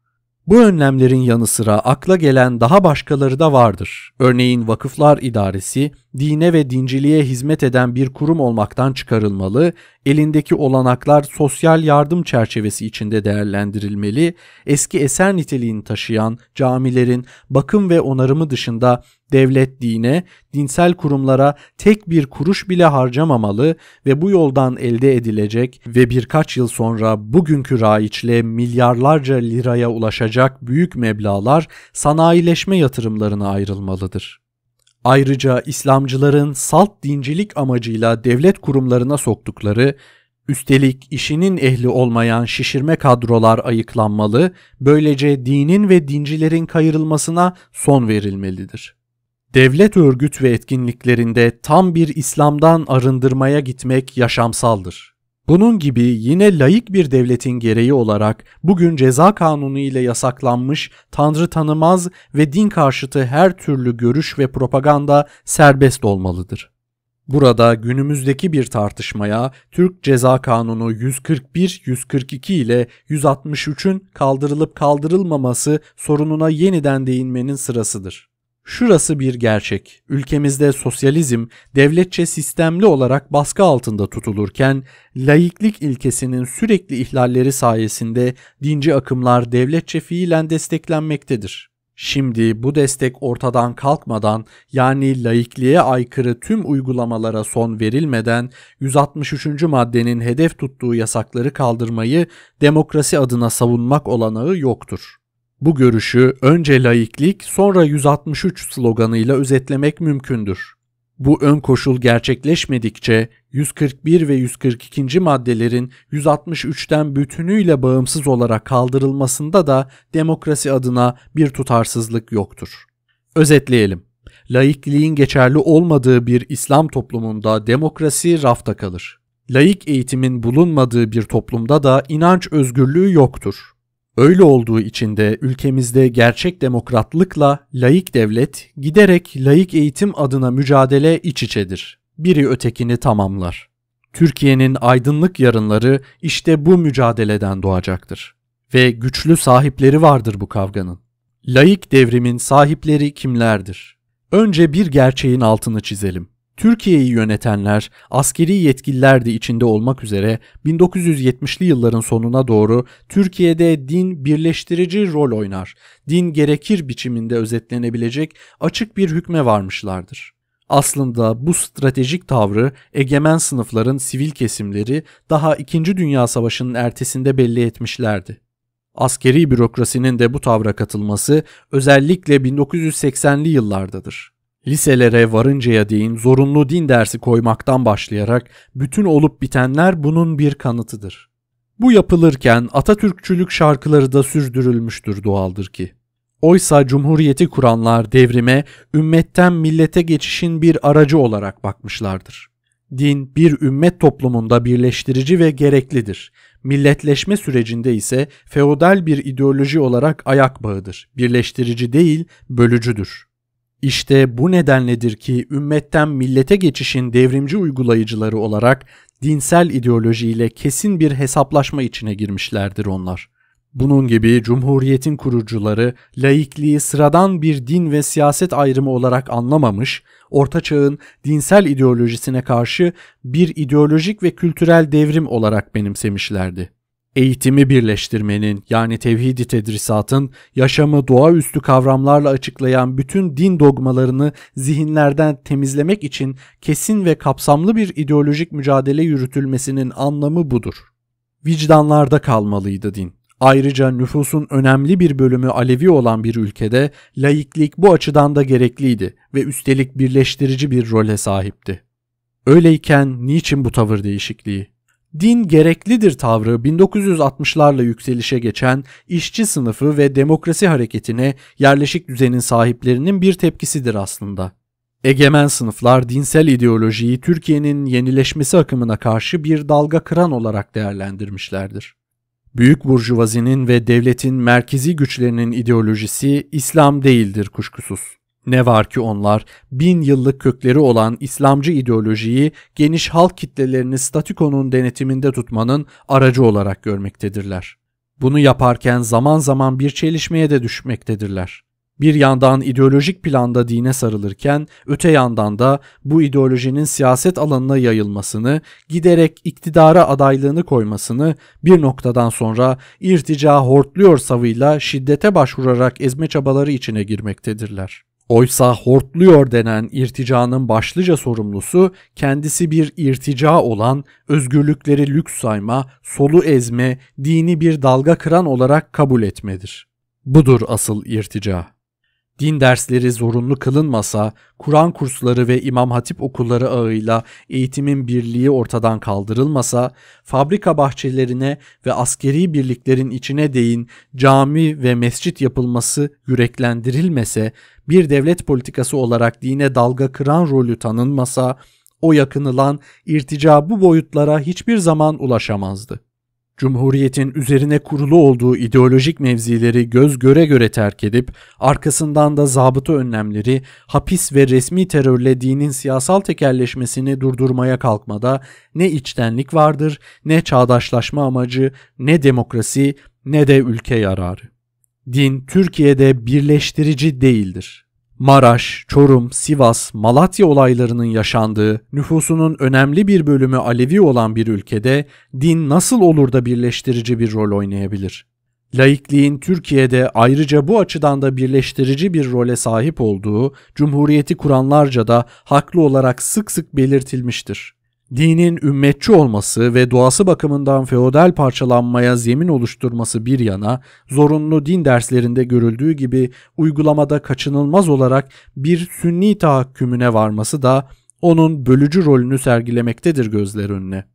Bu önlemlerin yanı sıra akla gelen daha başkaları da vardır. Örneğin vakıflar idaresi, dine ve dinciliğe hizmet eden bir kurum olmaktan çıkarılmalı, elindeki olanaklar sosyal yardım çerçevesi içinde değerlendirilmeli, eski eser niteliğini taşıyan camilerin bakım ve onarımı dışında devlet dine, dinsel kurumlara tek bir kuruş bile harcamamalı ve bu yoldan elde edilecek ve birkaç yıl sonra bugünkü raiçle milyarlarca liraya ulaşacak büyük meblalar sanayileşme yatırımlarına ayrılmalıdır. Ayrıca İslamcıların salt dincilik amacıyla devlet kurumlarına soktukları Üstelik işinin ehli olmayan şişirme kadrolar ayıklanmalı, böylece dinin ve dincilerin kayırılmasına son verilmelidir. Devlet örgüt ve etkinliklerinde tam bir İslam'dan arındırmaya gitmek yaşamsaldır. Bunun gibi yine layık bir devletin gereği olarak bugün ceza kanunu ile yasaklanmış tanrı tanımaz ve din karşıtı her türlü görüş ve propaganda serbest olmalıdır. Burada günümüzdeki bir tartışmaya Türk Ceza Kanunu 141-142 ile 163'ün kaldırılıp kaldırılmaması sorununa yeniden değinmenin sırasıdır. Şurası bir gerçek. Ülkemizde sosyalizm devletçe sistemli olarak baskı altında tutulurken laiklik ilkesinin sürekli ihlalleri sayesinde dinci akımlar devletçe fiilen desteklenmektedir. Şimdi bu destek ortadan kalkmadan yani laikliğe aykırı tüm uygulamalara son verilmeden 163. maddenin hedef tuttuğu yasakları kaldırmayı demokrasi adına savunmak olanağı yoktur. Bu görüşü önce laiklik sonra 163 sloganıyla özetlemek mümkündür. Bu ön koşul gerçekleşmedikçe 141 ve 142. maddelerin 163'ten bütünüyle bağımsız olarak kaldırılmasında da demokrasi adına bir tutarsızlık yoktur. Özetleyelim. Laikliğin geçerli olmadığı bir İslam toplumunda demokrasi rafta kalır. Laik eğitimin bulunmadığı bir toplumda da inanç özgürlüğü yoktur. Öyle olduğu için de ülkemizde gerçek demokratlıkla laik devlet giderek laik eğitim adına mücadele iç içedir. Biri ötekini tamamlar. Türkiye'nin aydınlık yarınları işte bu mücadeleden doğacaktır. Ve güçlü sahipleri vardır bu kavganın. Laik devrimin sahipleri kimlerdir? Önce bir gerçeğin altını çizelim. Türkiye'yi yönetenler, askeri yetkililer de içinde olmak üzere 1970'li yılların sonuna doğru Türkiye'de din birleştirici rol oynar, din gerekir biçiminde özetlenebilecek açık bir hükme varmışlardır. Aslında bu stratejik tavrı egemen sınıfların sivil kesimleri daha 2. Dünya Savaşı'nın ertesinde belli etmişlerdi. Askeri bürokrasinin de bu tavra katılması özellikle 1980'li yıllardadır. Liselere varıncaya değin zorunlu din dersi koymaktan başlayarak bütün olup bitenler bunun bir kanıtıdır. Bu yapılırken Atatürkçülük şarkıları da sürdürülmüştür doğaldır ki. Oysa cumhuriyeti kuranlar devrime, ümmetten millete geçişin bir aracı olarak bakmışlardır. Din bir ümmet toplumunda birleştirici ve gereklidir. Milletleşme sürecinde ise feodal bir ideoloji olarak ayak bağıdır. Birleştirici değil, bölücüdür. İşte bu nedenledir ki ümmetten millete geçişin devrimci uygulayıcıları olarak dinsel ideolojiyle kesin bir hesaplaşma içine girmişlerdir onlar. Bunun gibi Cumhuriyet'in kurucuları laikliği sıradan bir din ve siyaset ayrımı olarak anlamamış, Orta Çağ'ın dinsel ideolojisine karşı bir ideolojik ve kültürel devrim olarak benimsemişlerdi eğitimi birleştirmenin yani tevhidi tedrisatın yaşamı doğaüstü kavramlarla açıklayan bütün din dogmalarını zihinlerden temizlemek için kesin ve kapsamlı bir ideolojik mücadele yürütülmesinin anlamı budur. Vicdanlarda kalmalıydı din. Ayrıca nüfusun önemli bir bölümü Alevi olan bir ülkede laiklik bu açıdan da gerekliydi ve üstelik birleştirici bir role sahipti. Öyleyken niçin bu tavır değişikliği? Din gereklidir tavrı 1960'larla yükselişe geçen işçi sınıfı ve demokrasi hareketine yerleşik düzenin sahiplerinin bir tepkisidir aslında. Egemen sınıflar dinsel ideolojiyi Türkiye'nin yenileşmesi akımına karşı bir dalga kıran olarak değerlendirmişlerdir. Büyük burjuvazinin ve devletin merkezi güçlerinin ideolojisi İslam değildir kuşkusuz. Ne var ki onlar bin yıllık kökleri olan İslamcı ideolojiyi geniş halk kitlelerini statükonun denetiminde tutmanın aracı olarak görmektedirler. Bunu yaparken zaman zaman bir çelişmeye de düşmektedirler. Bir yandan ideolojik planda dine sarılırken öte yandan da bu ideolojinin siyaset alanına yayılmasını, giderek iktidara adaylığını koymasını bir noktadan sonra irtica hortluyor savıyla şiddete başvurarak ezme çabaları içine girmektedirler. Oysa hortluyor denen irticanın başlıca sorumlusu kendisi bir irtica olan, özgürlükleri lüks sayma, solu ezme, dini bir dalga kıran olarak kabul etmedir. Budur asıl irtica din dersleri zorunlu kılınmasa, Kur'an kursları ve İmam Hatip okulları ağıyla eğitimin birliği ortadan kaldırılmasa, fabrika bahçelerine ve askeri birliklerin içine değin cami ve mescit yapılması yüreklendirilmese, bir devlet politikası olarak dine dalga kıran rolü tanınmasa, o yakınılan irtica bu boyutlara hiçbir zaman ulaşamazdı. Cumhuriyetin üzerine kurulu olduğu ideolojik mevzileri göz göre göre terk edip arkasından da zabıta önlemleri, hapis ve resmi terörle dinin siyasal tekerleşmesini durdurmaya kalkmada ne içtenlik vardır, ne çağdaşlaşma amacı, ne demokrasi, ne de ülke yararı. Din Türkiye'de birleştirici değildir. Maraş, Çorum, Sivas, Malatya olaylarının yaşandığı, nüfusunun önemli bir bölümü Alevi olan bir ülkede din nasıl olur da birleştirici bir rol oynayabilir? Laikliğin Türkiye'de ayrıca bu açıdan da birleştirici bir role sahip olduğu Cumhuriyeti kuranlarca da haklı olarak sık sık belirtilmiştir dinin ümmetçi olması ve doğası bakımından feodal parçalanmaya zemin oluşturması bir yana, zorunlu din derslerinde görüldüğü gibi uygulamada kaçınılmaz olarak bir sünni tahakkümüne varması da onun bölücü rolünü sergilemektedir gözler önüne.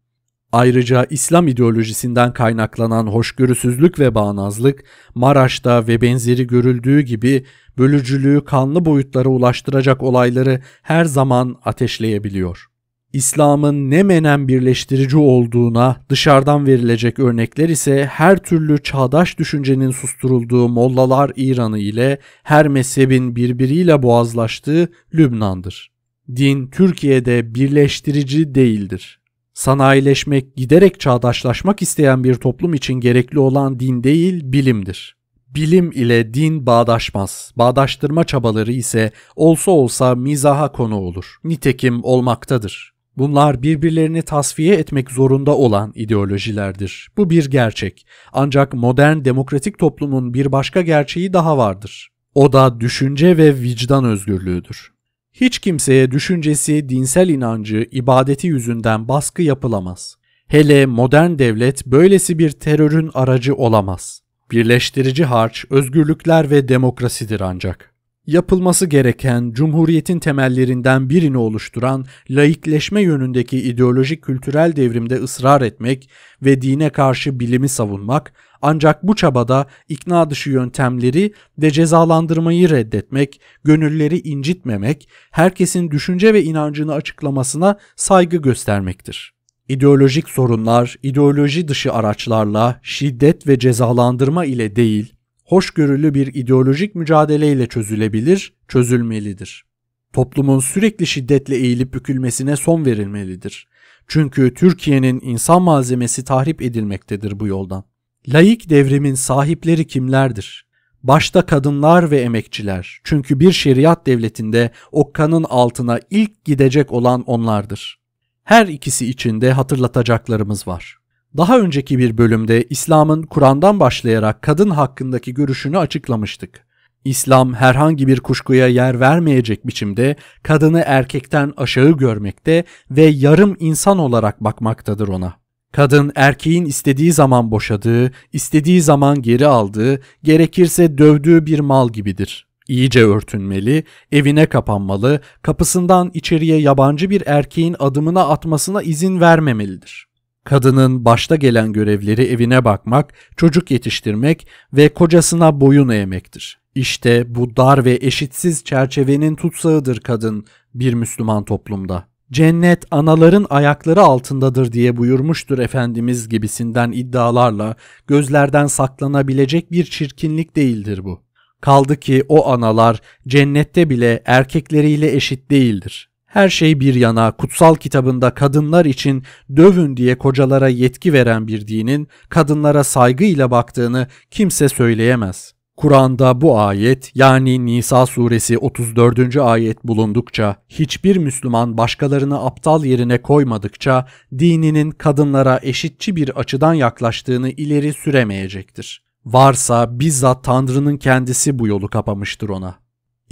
Ayrıca İslam ideolojisinden kaynaklanan hoşgörüsüzlük ve bağnazlık, Maraş'ta ve benzeri görüldüğü gibi bölücülüğü kanlı boyutlara ulaştıracak olayları her zaman ateşleyebiliyor.'' İslam'ın ne menen birleştirici olduğuna dışarıdan verilecek örnekler ise her türlü çağdaş düşüncenin susturulduğu mollalar İran'ı ile her mezhebin birbiriyle boğazlaştığı Lübnan'dır. Din Türkiye'de birleştirici değildir. Sanayileşmek, giderek çağdaşlaşmak isteyen bir toplum için gerekli olan din değil, bilimdir. Bilim ile din bağdaşmaz. Bağdaştırma çabaları ise olsa olsa mizaha konu olur. Nitekim olmaktadır. Bunlar birbirlerini tasfiye etmek zorunda olan ideolojilerdir. Bu bir gerçek. Ancak modern demokratik toplumun bir başka gerçeği daha vardır. O da düşünce ve vicdan özgürlüğüdür. Hiç kimseye düşüncesi, dinsel inancı, ibadeti yüzünden baskı yapılamaz. Hele modern devlet böylesi bir terörün aracı olamaz. Birleştirici harç, özgürlükler ve demokrasidir ancak yapılması gereken cumhuriyetin temellerinden birini oluşturan laikleşme yönündeki ideolojik kültürel devrimde ısrar etmek ve dine karşı bilimi savunmak ancak bu çabada ikna dışı yöntemleri ve cezalandırmayı reddetmek, gönülleri incitmemek, herkesin düşünce ve inancını açıklamasına saygı göstermektir. İdeolojik sorunlar, ideoloji dışı araçlarla, şiddet ve cezalandırma ile değil, hoşgörülü bir ideolojik mücadeleyle çözülebilir, çözülmelidir. Toplumun sürekli şiddetle eğilip bükülmesine son verilmelidir. Çünkü Türkiye'nin insan malzemesi tahrip edilmektedir bu yoldan. Laik devrimin sahipleri kimlerdir? Başta kadınlar ve emekçiler. Çünkü bir şeriat devletinde okkanın altına ilk gidecek olan onlardır. Her ikisi için de hatırlatacaklarımız var. Daha önceki bir bölümde İslam'ın Kur'an'dan başlayarak kadın hakkındaki görüşünü açıklamıştık. İslam herhangi bir kuşkuya yer vermeyecek biçimde kadını erkekten aşağı görmekte ve yarım insan olarak bakmaktadır ona. Kadın erkeğin istediği zaman boşadığı, istediği zaman geri aldığı, gerekirse dövdüğü bir mal gibidir. İyice örtünmeli, evine kapanmalı, kapısından içeriye yabancı bir erkeğin adımına atmasına izin vermemelidir. Kadının başta gelen görevleri evine bakmak, çocuk yetiştirmek ve kocasına boyun eğmektir. İşte bu dar ve eşitsiz çerçevenin tutsağıdır kadın bir Müslüman toplumda. Cennet anaların ayakları altındadır diye buyurmuştur Efendimiz gibisinden iddialarla gözlerden saklanabilecek bir çirkinlik değildir bu. Kaldı ki o analar cennette bile erkekleriyle eşit değildir. Her şey bir yana kutsal kitabında kadınlar için dövün diye kocalara yetki veren bir dinin kadınlara saygıyla baktığını kimse söyleyemez. Kur'an'da bu ayet yani Nisa suresi 34. ayet bulundukça hiçbir Müslüman başkalarını aptal yerine koymadıkça dininin kadınlara eşitçi bir açıdan yaklaştığını ileri süremeyecektir. Varsa bizzat Tanrı'nın kendisi bu yolu kapamıştır ona.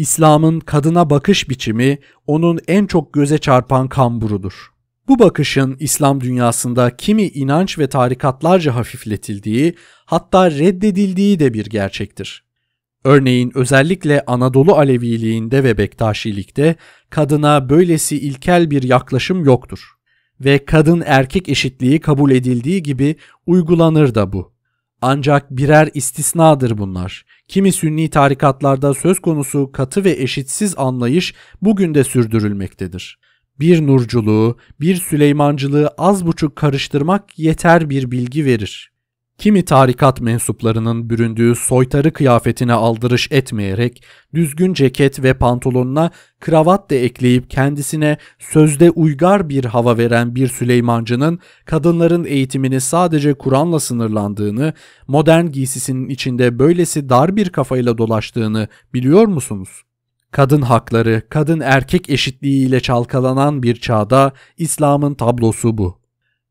İslam'ın kadına bakış biçimi onun en çok göze çarpan kamburudur. Bu bakışın İslam dünyasında kimi inanç ve tarikatlarca hafifletildiği, hatta reddedildiği de bir gerçektir. Örneğin özellikle Anadolu Aleviliğinde ve Bektaşilikte kadına böylesi ilkel bir yaklaşım yoktur ve kadın erkek eşitliği kabul edildiği gibi uygulanır da bu. Ancak birer istisnadır bunlar. Kimi sünni tarikatlarda söz konusu katı ve eşitsiz anlayış bugün de sürdürülmektedir. Bir nurculuğu, bir Süleymancılığı az buçuk karıştırmak yeter bir bilgi verir. Kimi tarikat mensuplarının büründüğü soytarı kıyafetine aldırış etmeyerek düzgün ceket ve pantolonuna kravat da ekleyip kendisine sözde uygar bir hava veren bir Süleymancının kadınların eğitimini sadece Kur'an'la sınırlandığını, modern giysisinin içinde böylesi dar bir kafayla dolaştığını biliyor musunuz? Kadın hakları, kadın erkek eşitliğiyle çalkalanan bir çağda İslam'ın tablosu bu.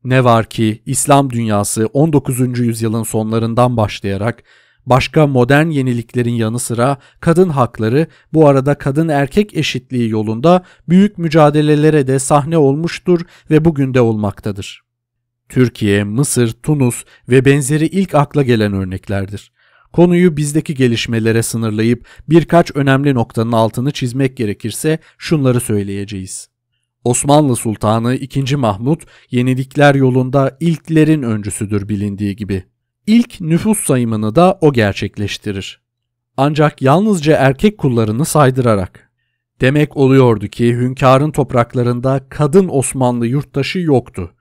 Ne var ki İslam dünyası 19. yüzyılın sonlarından başlayarak başka modern yeniliklerin yanı sıra kadın hakları bu arada kadın erkek eşitliği yolunda büyük mücadelelere de sahne olmuştur ve bugün de olmaktadır. Türkiye, Mısır, Tunus ve benzeri ilk akla gelen örneklerdir. Konuyu bizdeki gelişmelere sınırlayıp birkaç önemli noktanın altını çizmek gerekirse şunları söyleyeceğiz. Osmanlı Sultanı II. Mahmut yenilikler yolunda ilklerin öncüsüdür bilindiği gibi. İlk nüfus sayımını da o gerçekleştirir. Ancak yalnızca erkek kullarını saydırarak. Demek oluyordu ki hünkârın topraklarında kadın Osmanlı yurttaşı yoktu.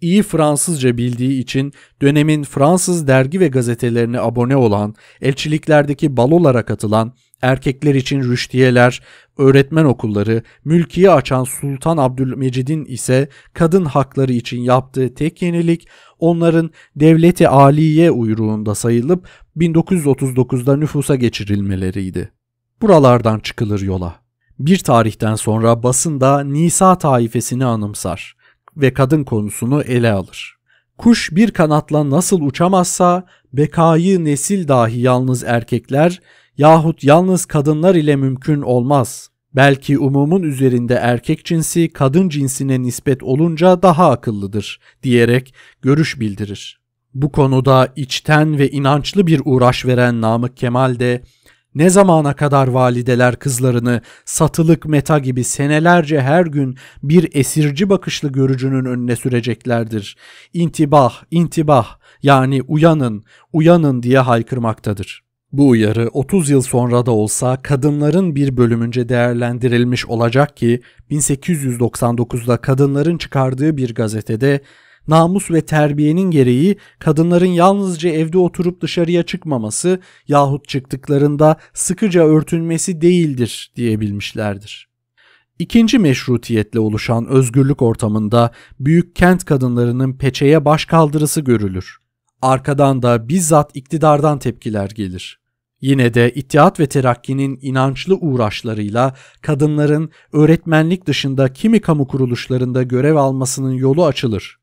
İyi Fransızca bildiği için dönemin Fransız dergi ve gazetelerine abone olan, elçiliklerdeki balolara katılan, erkekler için rüştiyeler, öğretmen okulları, mülkiye açan Sultan Abdülmecid'in ise kadın hakları için yaptığı tek yenilik onların devleti aliye uyruğunda sayılıp 1939'da nüfusa geçirilmeleriydi. Buralardan çıkılır yola. Bir tarihten sonra basında Nisa taifesini anımsar ve kadın konusunu ele alır. Kuş bir kanatla nasıl uçamazsa bekayı nesil dahi yalnız erkekler yahut yalnız kadınlar ile mümkün olmaz. Belki umumun üzerinde erkek cinsi kadın cinsine nispet olunca daha akıllıdır diyerek görüş bildirir. Bu konuda içten ve inançlı bir uğraş veren Namık Kemal de ne zamana kadar valideler kızlarını satılık meta gibi senelerce her gün bir esirci bakışlı görücünün önüne süreceklerdir. İntibah, intibah yani uyanın, uyanın diye haykırmaktadır. Bu uyarı 30 yıl sonra da olsa kadınların bir bölümünce değerlendirilmiş olacak ki 1899'da kadınların çıkardığı bir gazetede namus ve terbiyenin gereği kadınların yalnızca evde oturup dışarıya çıkmaması yahut çıktıklarında sıkıca örtünmesi değildir diyebilmişlerdir. İkinci meşrutiyetle oluşan özgürlük ortamında büyük kent kadınlarının peçeye baş kaldırısı görülür. Arkadan da bizzat iktidardan tepkiler gelir. Yine de İttihat ve Terakki'nin inançlı uğraşlarıyla kadınların öğretmenlik dışında kimi kamu kuruluşlarında görev almasının yolu açılır.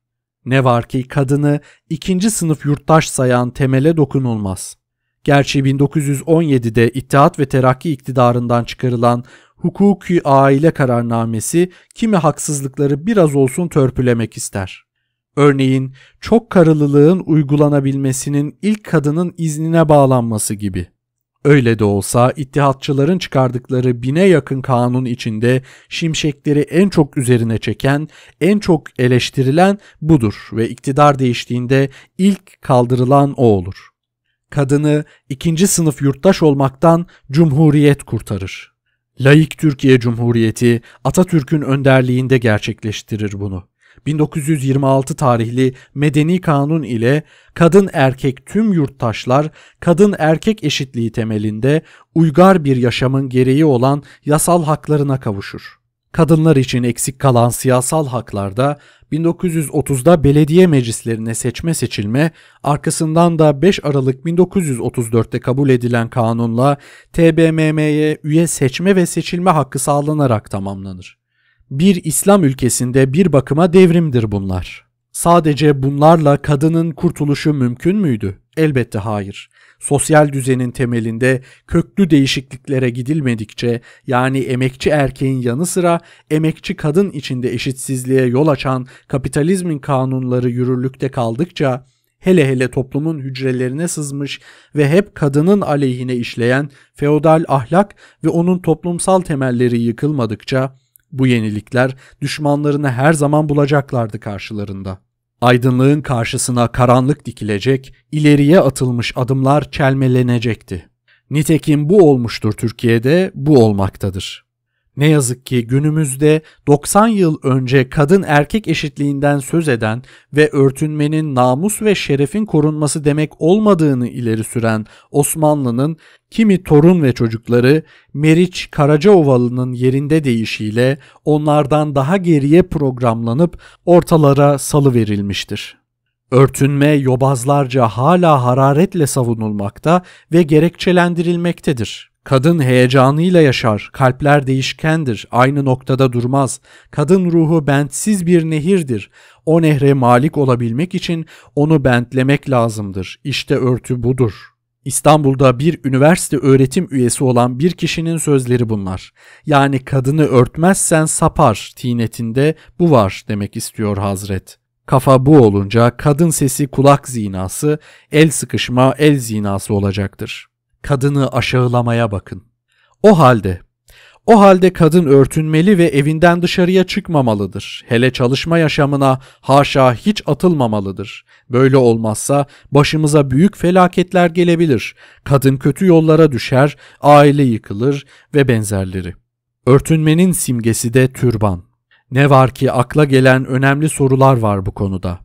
Ne var ki kadını ikinci sınıf yurttaş sayan temele dokunulmaz. Gerçi 1917'de İttihat ve Terakki iktidarından çıkarılan hukuki aile kararnamesi kimi haksızlıkları biraz olsun törpülemek ister. Örneğin çok karılılığın uygulanabilmesinin ilk kadının iznine bağlanması gibi. Öyle de olsa ittihatçıların çıkardıkları bine yakın kanun içinde şimşekleri en çok üzerine çeken, en çok eleştirilen budur ve iktidar değiştiğinde ilk kaldırılan o olur. Kadını ikinci sınıf yurttaş olmaktan Cumhuriyet kurtarır. Laik Türkiye Cumhuriyeti Atatürk'ün önderliğinde gerçekleştirir bunu. 1926 tarihli Medeni Kanun ile kadın erkek tüm yurttaşlar kadın erkek eşitliği temelinde uygar bir yaşamın gereği olan yasal haklarına kavuşur. Kadınlar için eksik kalan siyasal haklarda 1930'da belediye meclislerine seçme seçilme, arkasından da 5 Aralık 1934'te kabul edilen kanunla TBMM'ye üye seçme ve seçilme hakkı sağlanarak tamamlanır. Bir İslam ülkesinde bir bakıma devrimdir bunlar. Sadece bunlarla kadının kurtuluşu mümkün müydü? Elbette hayır. Sosyal düzenin temelinde köklü değişikliklere gidilmedikçe yani emekçi erkeğin yanı sıra emekçi kadın içinde eşitsizliğe yol açan kapitalizmin kanunları yürürlükte kaldıkça hele hele toplumun hücrelerine sızmış ve hep kadının aleyhine işleyen feodal ahlak ve onun toplumsal temelleri yıkılmadıkça bu yenilikler düşmanlarını her zaman bulacaklardı karşılarında. Aydınlığın karşısına karanlık dikilecek, ileriye atılmış adımlar çelmelenecekti. Nitekim bu olmuştur Türkiye'de, bu olmaktadır. Ne yazık ki günümüzde 90 yıl önce kadın erkek eşitliğinden söz eden ve örtünmenin namus ve şerefin korunması demek olmadığını ileri süren Osmanlı'nın kimi torun ve çocukları Meriç Karacaovalı'nın yerinde değişiyle onlardan daha geriye programlanıp ortalara salı verilmiştir. Örtünme yobazlarca hala hararetle savunulmakta ve gerekçelendirilmektedir. Kadın heyecanıyla yaşar, kalpler değişkendir, aynı noktada durmaz. Kadın ruhu bentsiz bir nehirdir. O nehre malik olabilmek için onu bentlemek lazımdır. İşte örtü budur. İstanbul'da bir üniversite öğretim üyesi olan bir kişinin sözleri bunlar. Yani kadını örtmezsen sapar tinetinde bu var demek istiyor Hazret. Kafa bu olunca kadın sesi kulak zinası, el sıkışma el zinası olacaktır kadını aşağılamaya bakın. O halde o halde kadın örtünmeli ve evinden dışarıya çıkmamalıdır. Hele çalışma yaşamına haşa hiç atılmamalıdır. Böyle olmazsa başımıza büyük felaketler gelebilir. Kadın kötü yollara düşer, aile yıkılır ve benzerleri. Örtünmenin simgesi de türban. Ne var ki akla gelen önemli sorular var bu konuda.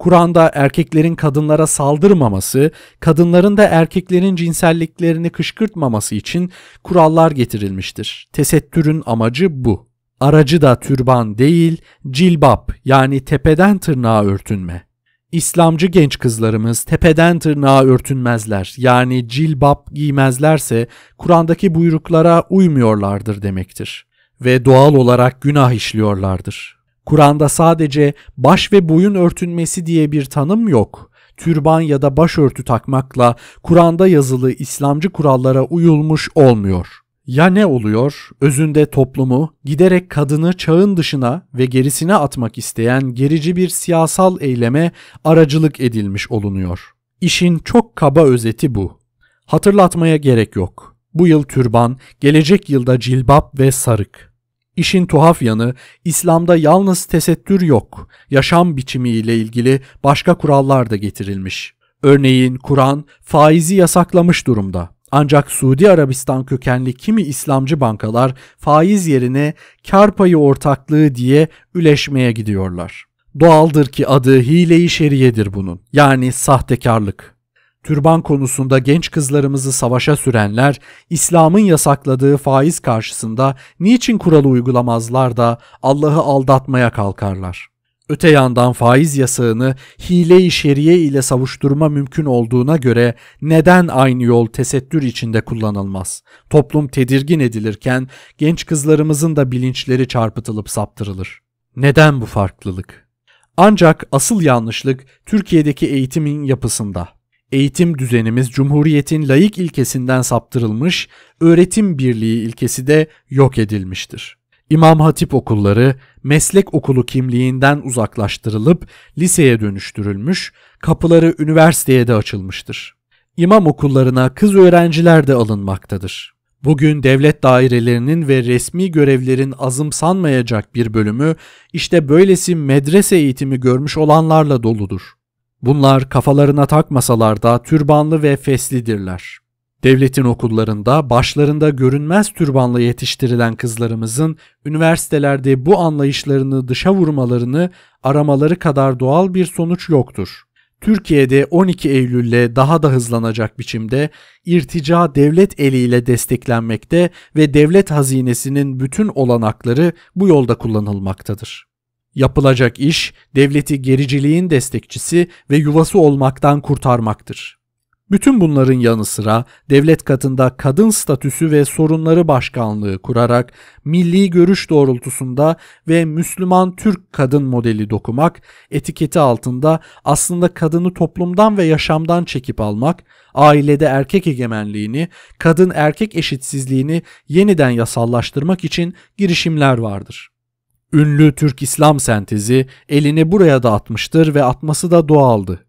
Kur'an'da erkeklerin kadınlara saldırmaması, kadınların da erkeklerin cinselliklerini kışkırtmaması için kurallar getirilmiştir. Tesettürün amacı bu. Aracı da türban değil, cilbap yani tepeden tırnağa örtünme. İslamcı genç kızlarımız tepeden tırnağa örtünmezler yani cilbap giymezlerse Kur'an'daki buyruklara uymuyorlardır demektir ve doğal olarak günah işliyorlardır. Kur'an'da sadece baş ve boyun örtünmesi diye bir tanım yok. Türban ya da başörtü takmakla Kur'an'da yazılı İslamcı kurallara uyulmuş olmuyor. Ya ne oluyor? Özünde toplumu giderek kadını çağın dışına ve gerisine atmak isteyen gerici bir siyasal eyleme aracılık edilmiş olunuyor. İşin çok kaba özeti bu. Hatırlatmaya gerek yok. Bu yıl türban, gelecek yılda cilbap ve sarık. İşin tuhaf yanı İslam'da yalnız tesettür yok. Yaşam biçimiyle ilgili başka kurallar da getirilmiş. Örneğin Kur'an faizi yasaklamış durumda. Ancak Suudi Arabistan kökenli kimi İslamcı bankalar faiz yerine kar payı ortaklığı diye üleşmeye gidiyorlar. Doğaldır ki adı hile-i şeriyedir bunun. Yani sahtekarlık. Türban konusunda genç kızlarımızı savaşa sürenler, İslam'ın yasakladığı faiz karşısında niçin kuralı uygulamazlar da Allah'ı aldatmaya kalkarlar? Öte yandan faiz yasağını hile-i şeriye ile savuşturma mümkün olduğuna göre neden aynı yol tesettür içinde kullanılmaz? Toplum tedirgin edilirken genç kızlarımızın da bilinçleri çarpıtılıp saptırılır. Neden bu farklılık? Ancak asıl yanlışlık Türkiye'deki eğitimin yapısında. Eğitim düzenimiz Cumhuriyet'in layık ilkesinden saptırılmış, öğretim birliği ilkesi de yok edilmiştir. İmam Hatip okulları meslek okulu kimliğinden uzaklaştırılıp liseye dönüştürülmüş, kapıları üniversiteye de açılmıştır. İmam okullarına kız öğrenciler de alınmaktadır. Bugün devlet dairelerinin ve resmi görevlerin azımsanmayacak bir bölümü işte böylesi medrese eğitimi görmüş olanlarla doludur. Bunlar kafalarına takmasalar da türbanlı ve feslidirler. Devletin okullarında başlarında görünmez türbanla yetiştirilen kızlarımızın üniversitelerde bu anlayışlarını dışa vurmalarını aramaları kadar doğal bir sonuç yoktur. Türkiye'de 12 Eylül'le daha da hızlanacak biçimde irtica devlet eliyle desteklenmekte ve devlet hazinesinin bütün olanakları bu yolda kullanılmaktadır. Yapılacak iş devleti gericiliğin destekçisi ve yuvası olmaktan kurtarmaktır. Bütün bunların yanı sıra devlet katında kadın statüsü ve sorunları başkanlığı kurarak milli görüş doğrultusunda ve Müslüman Türk kadın modeli dokumak, etiketi altında aslında kadını toplumdan ve yaşamdan çekip almak, ailede erkek egemenliğini, kadın erkek eşitsizliğini yeniden yasallaştırmak için girişimler vardır. Ünlü Türk İslam sentezi elini buraya da atmıştır ve atması da doğaldı.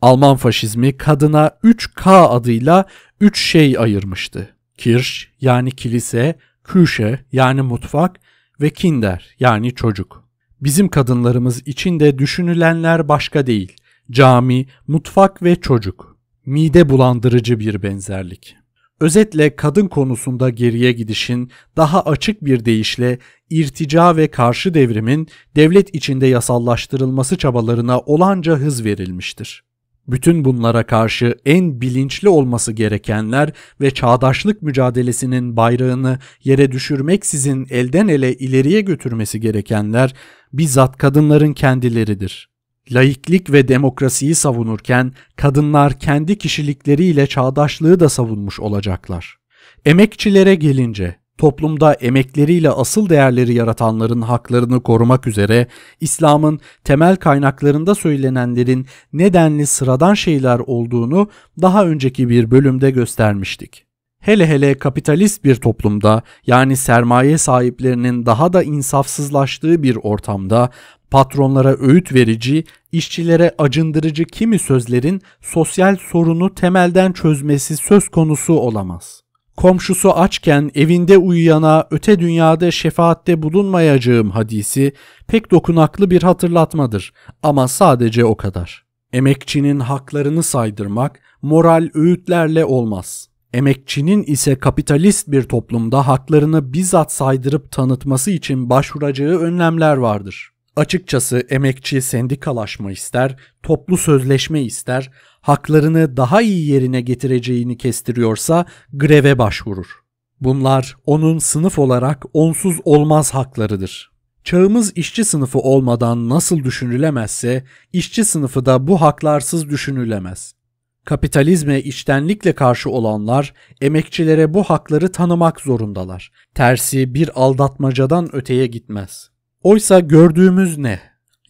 Alman faşizmi kadına 3K adıyla 3 şey ayırmıştı. Kirch yani kilise, Küche yani mutfak ve Kinder yani çocuk. Bizim kadınlarımız için de düşünülenler başka değil. Cami, mutfak ve çocuk. Mide bulandırıcı bir benzerlik. Özetle kadın konusunda geriye gidişin daha açık bir deyişle irtica ve karşı devrimin devlet içinde yasallaştırılması çabalarına olanca hız verilmiştir. Bütün bunlara karşı en bilinçli olması gerekenler ve çağdaşlık mücadelesinin bayrağını yere düşürmeksizin elden ele ileriye götürmesi gerekenler bizzat kadınların kendileridir. Laiklik ve demokrasiyi savunurken kadınlar kendi kişilikleriyle çağdaşlığı da savunmuş olacaklar. Emekçilere gelince toplumda emekleriyle asıl değerleri yaratanların haklarını korumak üzere İslam'ın temel kaynaklarında söylenenlerin nedenli sıradan şeyler olduğunu daha önceki bir bölümde göstermiştik. Hele hele kapitalist bir toplumda yani sermaye sahiplerinin daha da insafsızlaştığı bir ortamda patronlara öğüt verici, işçilere acındırıcı kimi sözlerin sosyal sorunu temelden çözmesi söz konusu olamaz. Komşusu açken evinde uyuyana öte dünyada şefaatte bulunmayacağım hadisi pek dokunaklı bir hatırlatmadır ama sadece o kadar. Emekçinin haklarını saydırmak moral öğütlerle olmaz. Emekçinin ise kapitalist bir toplumda haklarını bizzat saydırıp tanıtması için başvuracağı önlemler vardır. Açıkçası emekçi sendikalaşma ister, toplu sözleşme ister, haklarını daha iyi yerine getireceğini kestiriyorsa greve başvurur. Bunlar onun sınıf olarak onsuz olmaz haklarıdır. Çağımız işçi sınıfı olmadan nasıl düşünülemezse, işçi sınıfı da bu haklarsız düşünülemez. Kapitalizme içtenlikle karşı olanlar emekçilere bu hakları tanımak zorundalar. Tersi bir aldatmacadan öteye gitmez. Oysa gördüğümüz ne?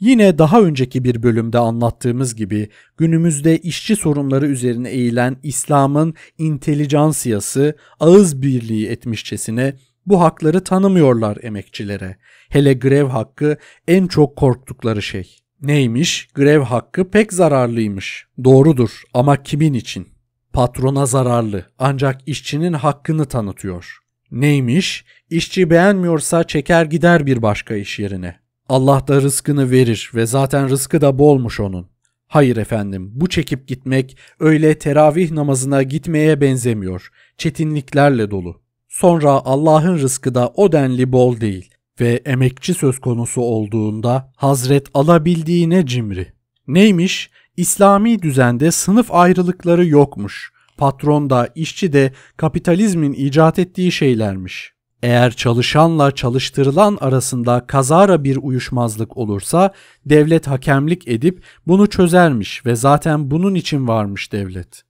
Yine daha önceki bir bölümde anlattığımız gibi günümüzde işçi sorunları üzerine eğilen İslam'ın intelijansiyası ağız birliği etmişçesine bu hakları tanımıyorlar emekçilere. Hele grev hakkı en çok korktukları şey. Neymiş? Grev hakkı pek zararlıymış. Doğrudur ama kimin için? Patrona zararlı ancak işçinin hakkını tanıtıyor. Neymiş? İşçi beğenmiyorsa çeker gider bir başka iş yerine. Allah da rızkını verir ve zaten rızkı da bolmuş onun. Hayır efendim, bu çekip gitmek öyle teravih namazına gitmeye benzemiyor. Çetinliklerle dolu. Sonra Allah'ın rızkı da o denli bol değil ve emekçi söz konusu olduğunda Hazret alabildiğine cimri. Neymiş? İslami düzende sınıf ayrılıkları yokmuş. Patron da işçi de kapitalizmin icat ettiği şeylermiş. Eğer çalışanla çalıştırılan arasında kazara bir uyuşmazlık olursa devlet hakemlik edip bunu çözermiş ve zaten bunun için varmış devlet.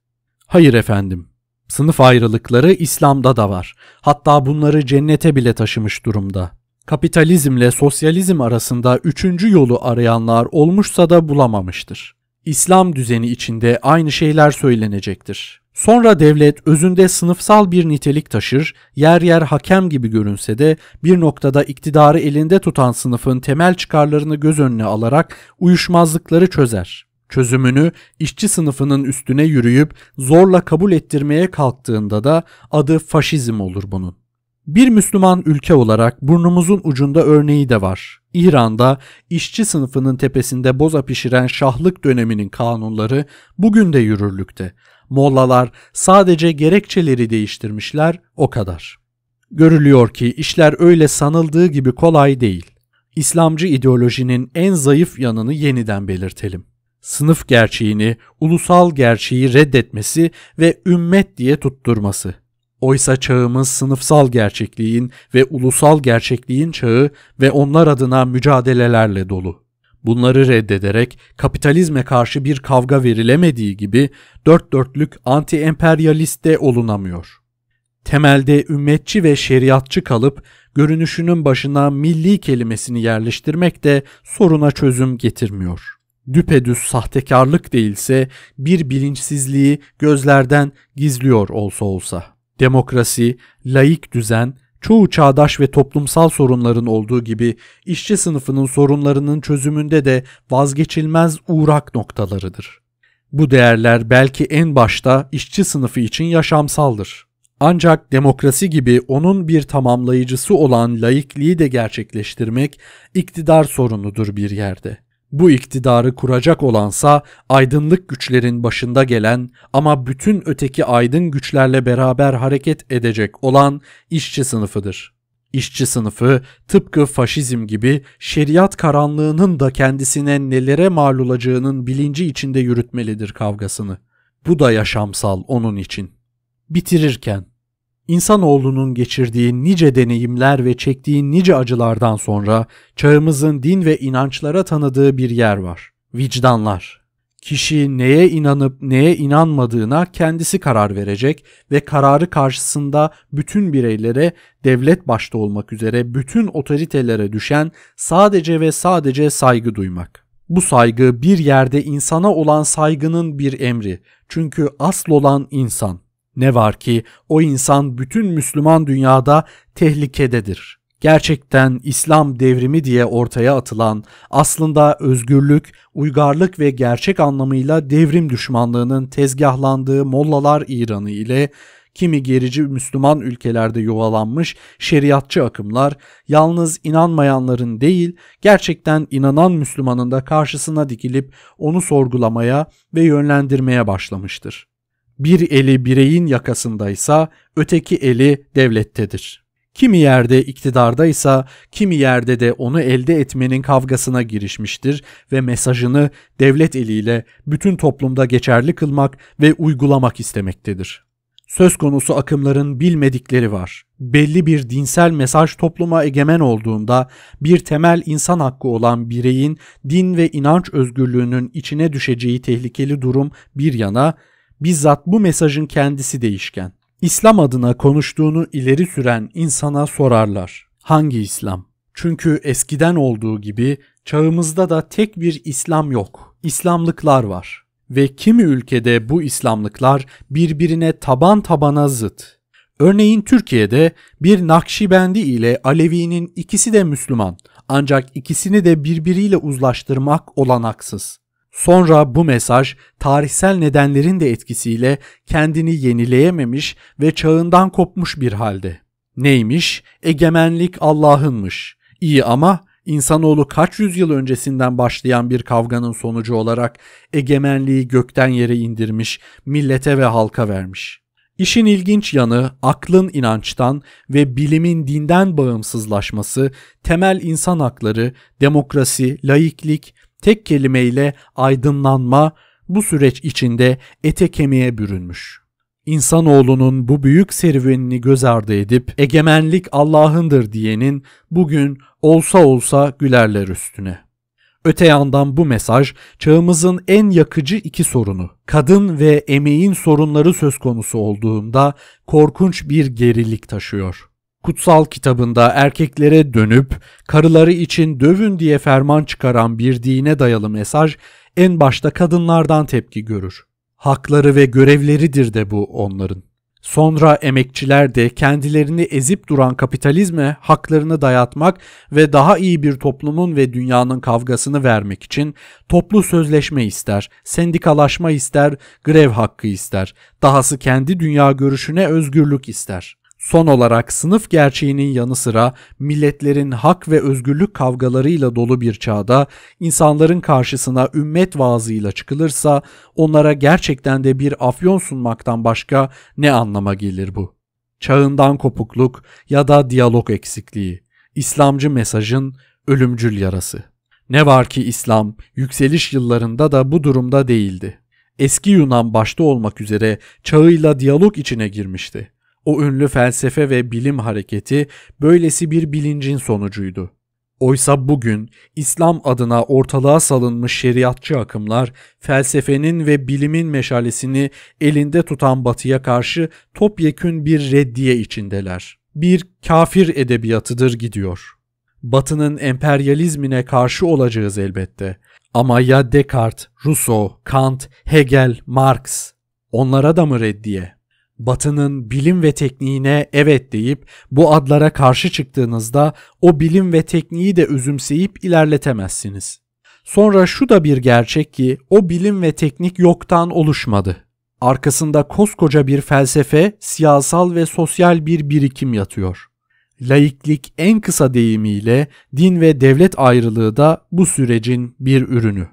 Hayır efendim. Sınıf ayrılıkları İslam'da da var. Hatta bunları cennete bile taşımış durumda. Kapitalizmle sosyalizm arasında üçüncü yolu arayanlar olmuşsa da bulamamıştır. İslam düzeni içinde aynı şeyler söylenecektir. Sonra devlet özünde sınıfsal bir nitelik taşır, yer yer hakem gibi görünse de bir noktada iktidarı elinde tutan sınıfın temel çıkarlarını göz önüne alarak uyuşmazlıkları çözer. Çözümünü işçi sınıfının üstüne yürüyüp zorla kabul ettirmeye kalktığında da adı faşizm olur bunun. Bir Müslüman ülke olarak burnumuzun ucunda örneği de var. İran'da işçi sınıfının tepesinde boza pişiren şahlık döneminin kanunları bugün de yürürlükte. Mollalar sadece gerekçeleri değiştirmişler o kadar. Görülüyor ki işler öyle sanıldığı gibi kolay değil. İslamcı ideolojinin en zayıf yanını yeniden belirtelim. Sınıf gerçeğini, ulusal gerçeği reddetmesi ve ümmet diye tutturması. Oysa çağımız sınıfsal gerçekliğin ve ulusal gerçekliğin çağı ve onlar adına mücadelelerle dolu. Bunları reddederek kapitalizme karşı bir kavga verilemediği gibi dört dörtlük anti-emperyalist de olunamıyor. Temelde ümmetçi ve şeriatçı kalıp görünüşünün başına milli kelimesini yerleştirmek de soruna çözüm getirmiyor. Düpedüz sahtekarlık değilse bir bilinçsizliği gözlerden gizliyor olsa olsa. Demokrasi, laik düzen, çoğu çağdaş ve toplumsal sorunların olduğu gibi işçi sınıfının sorunlarının çözümünde de vazgeçilmez uğrak noktalarıdır. Bu değerler belki en başta işçi sınıfı için yaşamsaldır. Ancak demokrasi gibi onun bir tamamlayıcısı olan laikliği de gerçekleştirmek iktidar sorunudur bir yerde. Bu iktidarı kuracak olansa aydınlık güçlerin başında gelen ama bütün öteki aydın güçlerle beraber hareket edecek olan işçi sınıfıdır. İşçi sınıfı tıpkı faşizm gibi şeriat karanlığının da kendisine nelere mal olacağının bilinci içinde yürütmelidir kavgasını. Bu da yaşamsal onun için. Bitirirken İnsanoğlunun geçirdiği nice deneyimler ve çektiği nice acılardan sonra çağımızın din ve inançlara tanıdığı bir yer var. Vicdanlar. Kişi neye inanıp neye inanmadığına kendisi karar verecek ve kararı karşısında bütün bireylere, devlet başta olmak üzere bütün otoritelere düşen sadece ve sadece saygı duymak. Bu saygı bir yerde insana olan saygının bir emri. Çünkü asıl olan insan. Ne var ki o insan bütün Müslüman dünyada tehlikededir. Gerçekten İslam devrimi diye ortaya atılan aslında özgürlük, uygarlık ve gerçek anlamıyla devrim düşmanlığının tezgahlandığı Mollalar İranı ile kimi gerici Müslüman ülkelerde yuvalanmış şeriatçı akımlar yalnız inanmayanların değil gerçekten inanan Müslümanın da karşısına dikilip onu sorgulamaya ve yönlendirmeye başlamıştır. Bir eli bireyin yakasındaysa öteki eli devlettedir. Kimi yerde iktidardaysa kimi yerde de onu elde etmenin kavgasına girişmiştir ve mesajını devlet eliyle bütün toplumda geçerli kılmak ve uygulamak istemektedir. Söz konusu akımların bilmedikleri var. Belli bir dinsel mesaj topluma egemen olduğunda bir temel insan hakkı olan bireyin din ve inanç özgürlüğünün içine düşeceği tehlikeli durum bir yana bizzat bu mesajın kendisi değişken. İslam adına konuştuğunu ileri süren insana sorarlar. Hangi İslam? Çünkü eskiden olduğu gibi çağımızda da tek bir İslam yok. İslamlıklar var. Ve kimi ülkede bu İslamlıklar birbirine taban tabana zıt. Örneğin Türkiye'de bir Nakşibendi ile Alevi'nin ikisi de Müslüman ancak ikisini de birbiriyle uzlaştırmak olanaksız. Sonra bu mesaj tarihsel nedenlerin de etkisiyle kendini yenileyememiş ve çağından kopmuş bir halde. Neymiş? Egemenlik Allah'ınmış. İyi ama insanoğlu kaç yüzyıl öncesinden başlayan bir kavganın sonucu olarak egemenliği gökten yere indirmiş, millete ve halka vermiş. İşin ilginç yanı aklın inançtan ve bilimin dinden bağımsızlaşması, temel insan hakları, demokrasi, laiklik, tek kelimeyle aydınlanma bu süreç içinde ete kemiğe bürünmüş. İnsanoğlunun bu büyük serüvenini göz ardı edip egemenlik Allah'ındır diyenin bugün olsa olsa gülerler üstüne. Öte yandan bu mesaj çağımızın en yakıcı iki sorunu, kadın ve emeğin sorunları söz konusu olduğunda korkunç bir gerilik taşıyor kutsal kitabında erkeklere dönüp karıları için dövün diye ferman çıkaran bir dine dayalı mesaj en başta kadınlardan tepki görür. Hakları ve görevleridir de bu onların. Sonra emekçiler de kendilerini ezip duran kapitalizme haklarını dayatmak ve daha iyi bir toplumun ve dünyanın kavgasını vermek için toplu sözleşme ister, sendikalaşma ister, grev hakkı ister, dahası kendi dünya görüşüne özgürlük ister. Son olarak sınıf gerçeğinin yanı sıra milletlerin hak ve özgürlük kavgalarıyla dolu bir çağda insanların karşısına ümmet vaazıyla çıkılırsa onlara gerçekten de bir afyon sunmaktan başka ne anlama gelir bu? Çağından kopukluk ya da diyalog eksikliği, İslamcı mesajın ölümcül yarası. Ne var ki İslam yükseliş yıllarında da bu durumda değildi. Eski Yunan başta olmak üzere çağıyla diyalog içine girmişti. O ünlü felsefe ve bilim hareketi böylesi bir bilincin sonucuydu. Oysa bugün İslam adına ortalığa salınmış şeriatçı akımlar felsefenin ve bilimin meşalesini elinde tutan batıya karşı topyekün bir reddiye içindeler. Bir kafir edebiyatıdır gidiyor. Batının emperyalizmine karşı olacağız elbette. Ama ya Descartes, Rousseau, Kant, Hegel, Marx onlara da mı reddiye? Batı'nın bilim ve tekniğine evet deyip bu adlara karşı çıktığınızda o bilim ve tekniği de özümseyip ilerletemezsiniz. Sonra şu da bir gerçek ki o bilim ve teknik yoktan oluşmadı. Arkasında koskoca bir felsefe, siyasal ve sosyal bir birikim yatıyor. Laiklik en kısa deyimiyle din ve devlet ayrılığı da bu sürecin bir ürünü.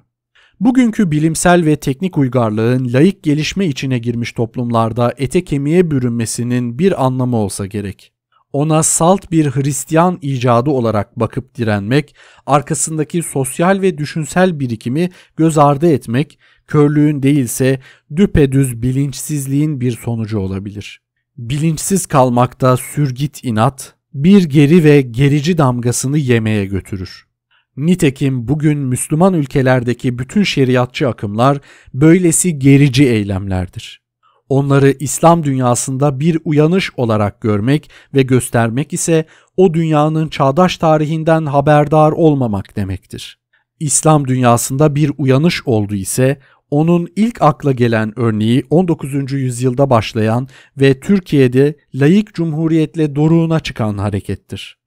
Bugünkü bilimsel ve teknik uygarlığın layık gelişme içine girmiş toplumlarda ete kemiğe bürünmesinin bir anlamı olsa gerek. Ona salt bir Hristiyan icadı olarak bakıp direnmek, arkasındaki sosyal ve düşünsel birikimi göz ardı etmek, körlüğün değilse düpedüz bilinçsizliğin bir sonucu olabilir. Bilinçsiz kalmakta sürgit inat, bir geri ve gerici damgasını yemeye götürür. Nitekim bugün Müslüman ülkelerdeki bütün şeriatçı akımlar böylesi gerici eylemlerdir. Onları İslam dünyasında bir uyanış olarak görmek ve göstermek ise o dünyanın çağdaş tarihinden haberdar olmamak demektir. İslam dünyasında bir uyanış oldu ise onun ilk akla gelen örneği 19. yüzyılda başlayan ve Türkiye'de layık cumhuriyetle doruğuna çıkan harekettir.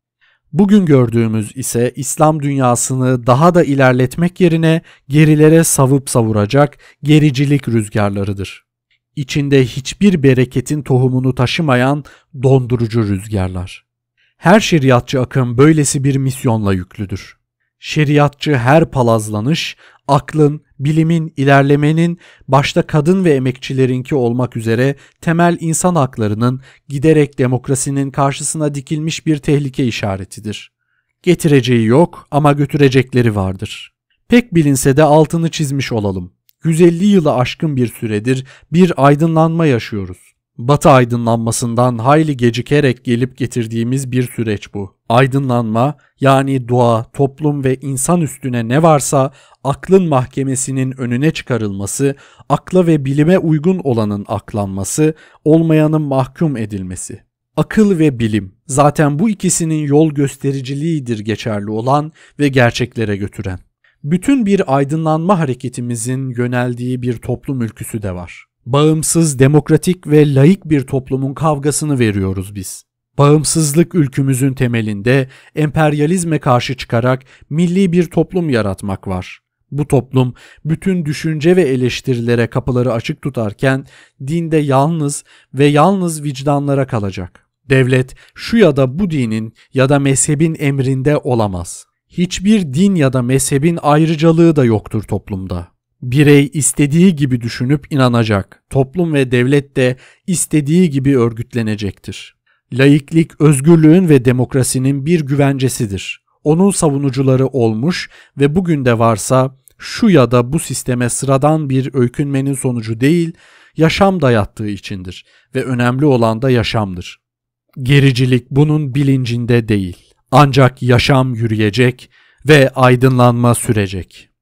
Bugün gördüğümüz ise İslam dünyasını daha da ilerletmek yerine gerilere savup savuracak gericilik rüzgarlarıdır. İçinde hiçbir bereketin tohumunu taşımayan dondurucu rüzgarlar. Her şeriatçı akım böylesi bir misyonla yüklüdür. Şeriatçı her palazlanış, aklın, bilimin, ilerlemenin başta kadın ve emekçilerinki olmak üzere temel insan haklarının giderek demokrasinin karşısına dikilmiş bir tehlike işaretidir. Getireceği yok ama götürecekleri vardır. Pek bilinse de altını çizmiş olalım. 150 yılı aşkın bir süredir bir aydınlanma yaşıyoruz. Batı aydınlanmasından hayli gecikerek gelip getirdiğimiz bir süreç bu. Aydınlanma yani doğa, toplum ve insan üstüne ne varsa aklın mahkemesinin önüne çıkarılması, akla ve bilime uygun olanın aklanması, olmayanın mahkum edilmesi. Akıl ve bilim zaten bu ikisinin yol göstericiliğidir geçerli olan ve gerçeklere götüren. Bütün bir aydınlanma hareketimizin yöneldiği bir toplum ülküsü de var bağımsız, demokratik ve laik bir toplumun kavgasını veriyoruz biz. Bağımsızlık ülkümüzün temelinde emperyalizme karşı çıkarak milli bir toplum yaratmak var. Bu toplum bütün düşünce ve eleştirilere kapıları açık tutarken dinde yalnız ve yalnız vicdanlara kalacak. Devlet şu ya da bu dinin ya da mezhebin emrinde olamaz. Hiçbir din ya da mezhebin ayrıcalığı da yoktur toplumda. Birey istediği gibi düşünüp inanacak. Toplum ve devlet de istediği gibi örgütlenecektir. Laiklik özgürlüğün ve demokrasinin bir güvencesidir. Onun savunucuları olmuş ve bugün de varsa şu ya da bu sisteme sıradan bir öykünmenin sonucu değil, yaşam dayattığı içindir ve önemli olan da yaşamdır. Gericilik bunun bilincinde değil. Ancak yaşam yürüyecek ve aydınlanma sürecek.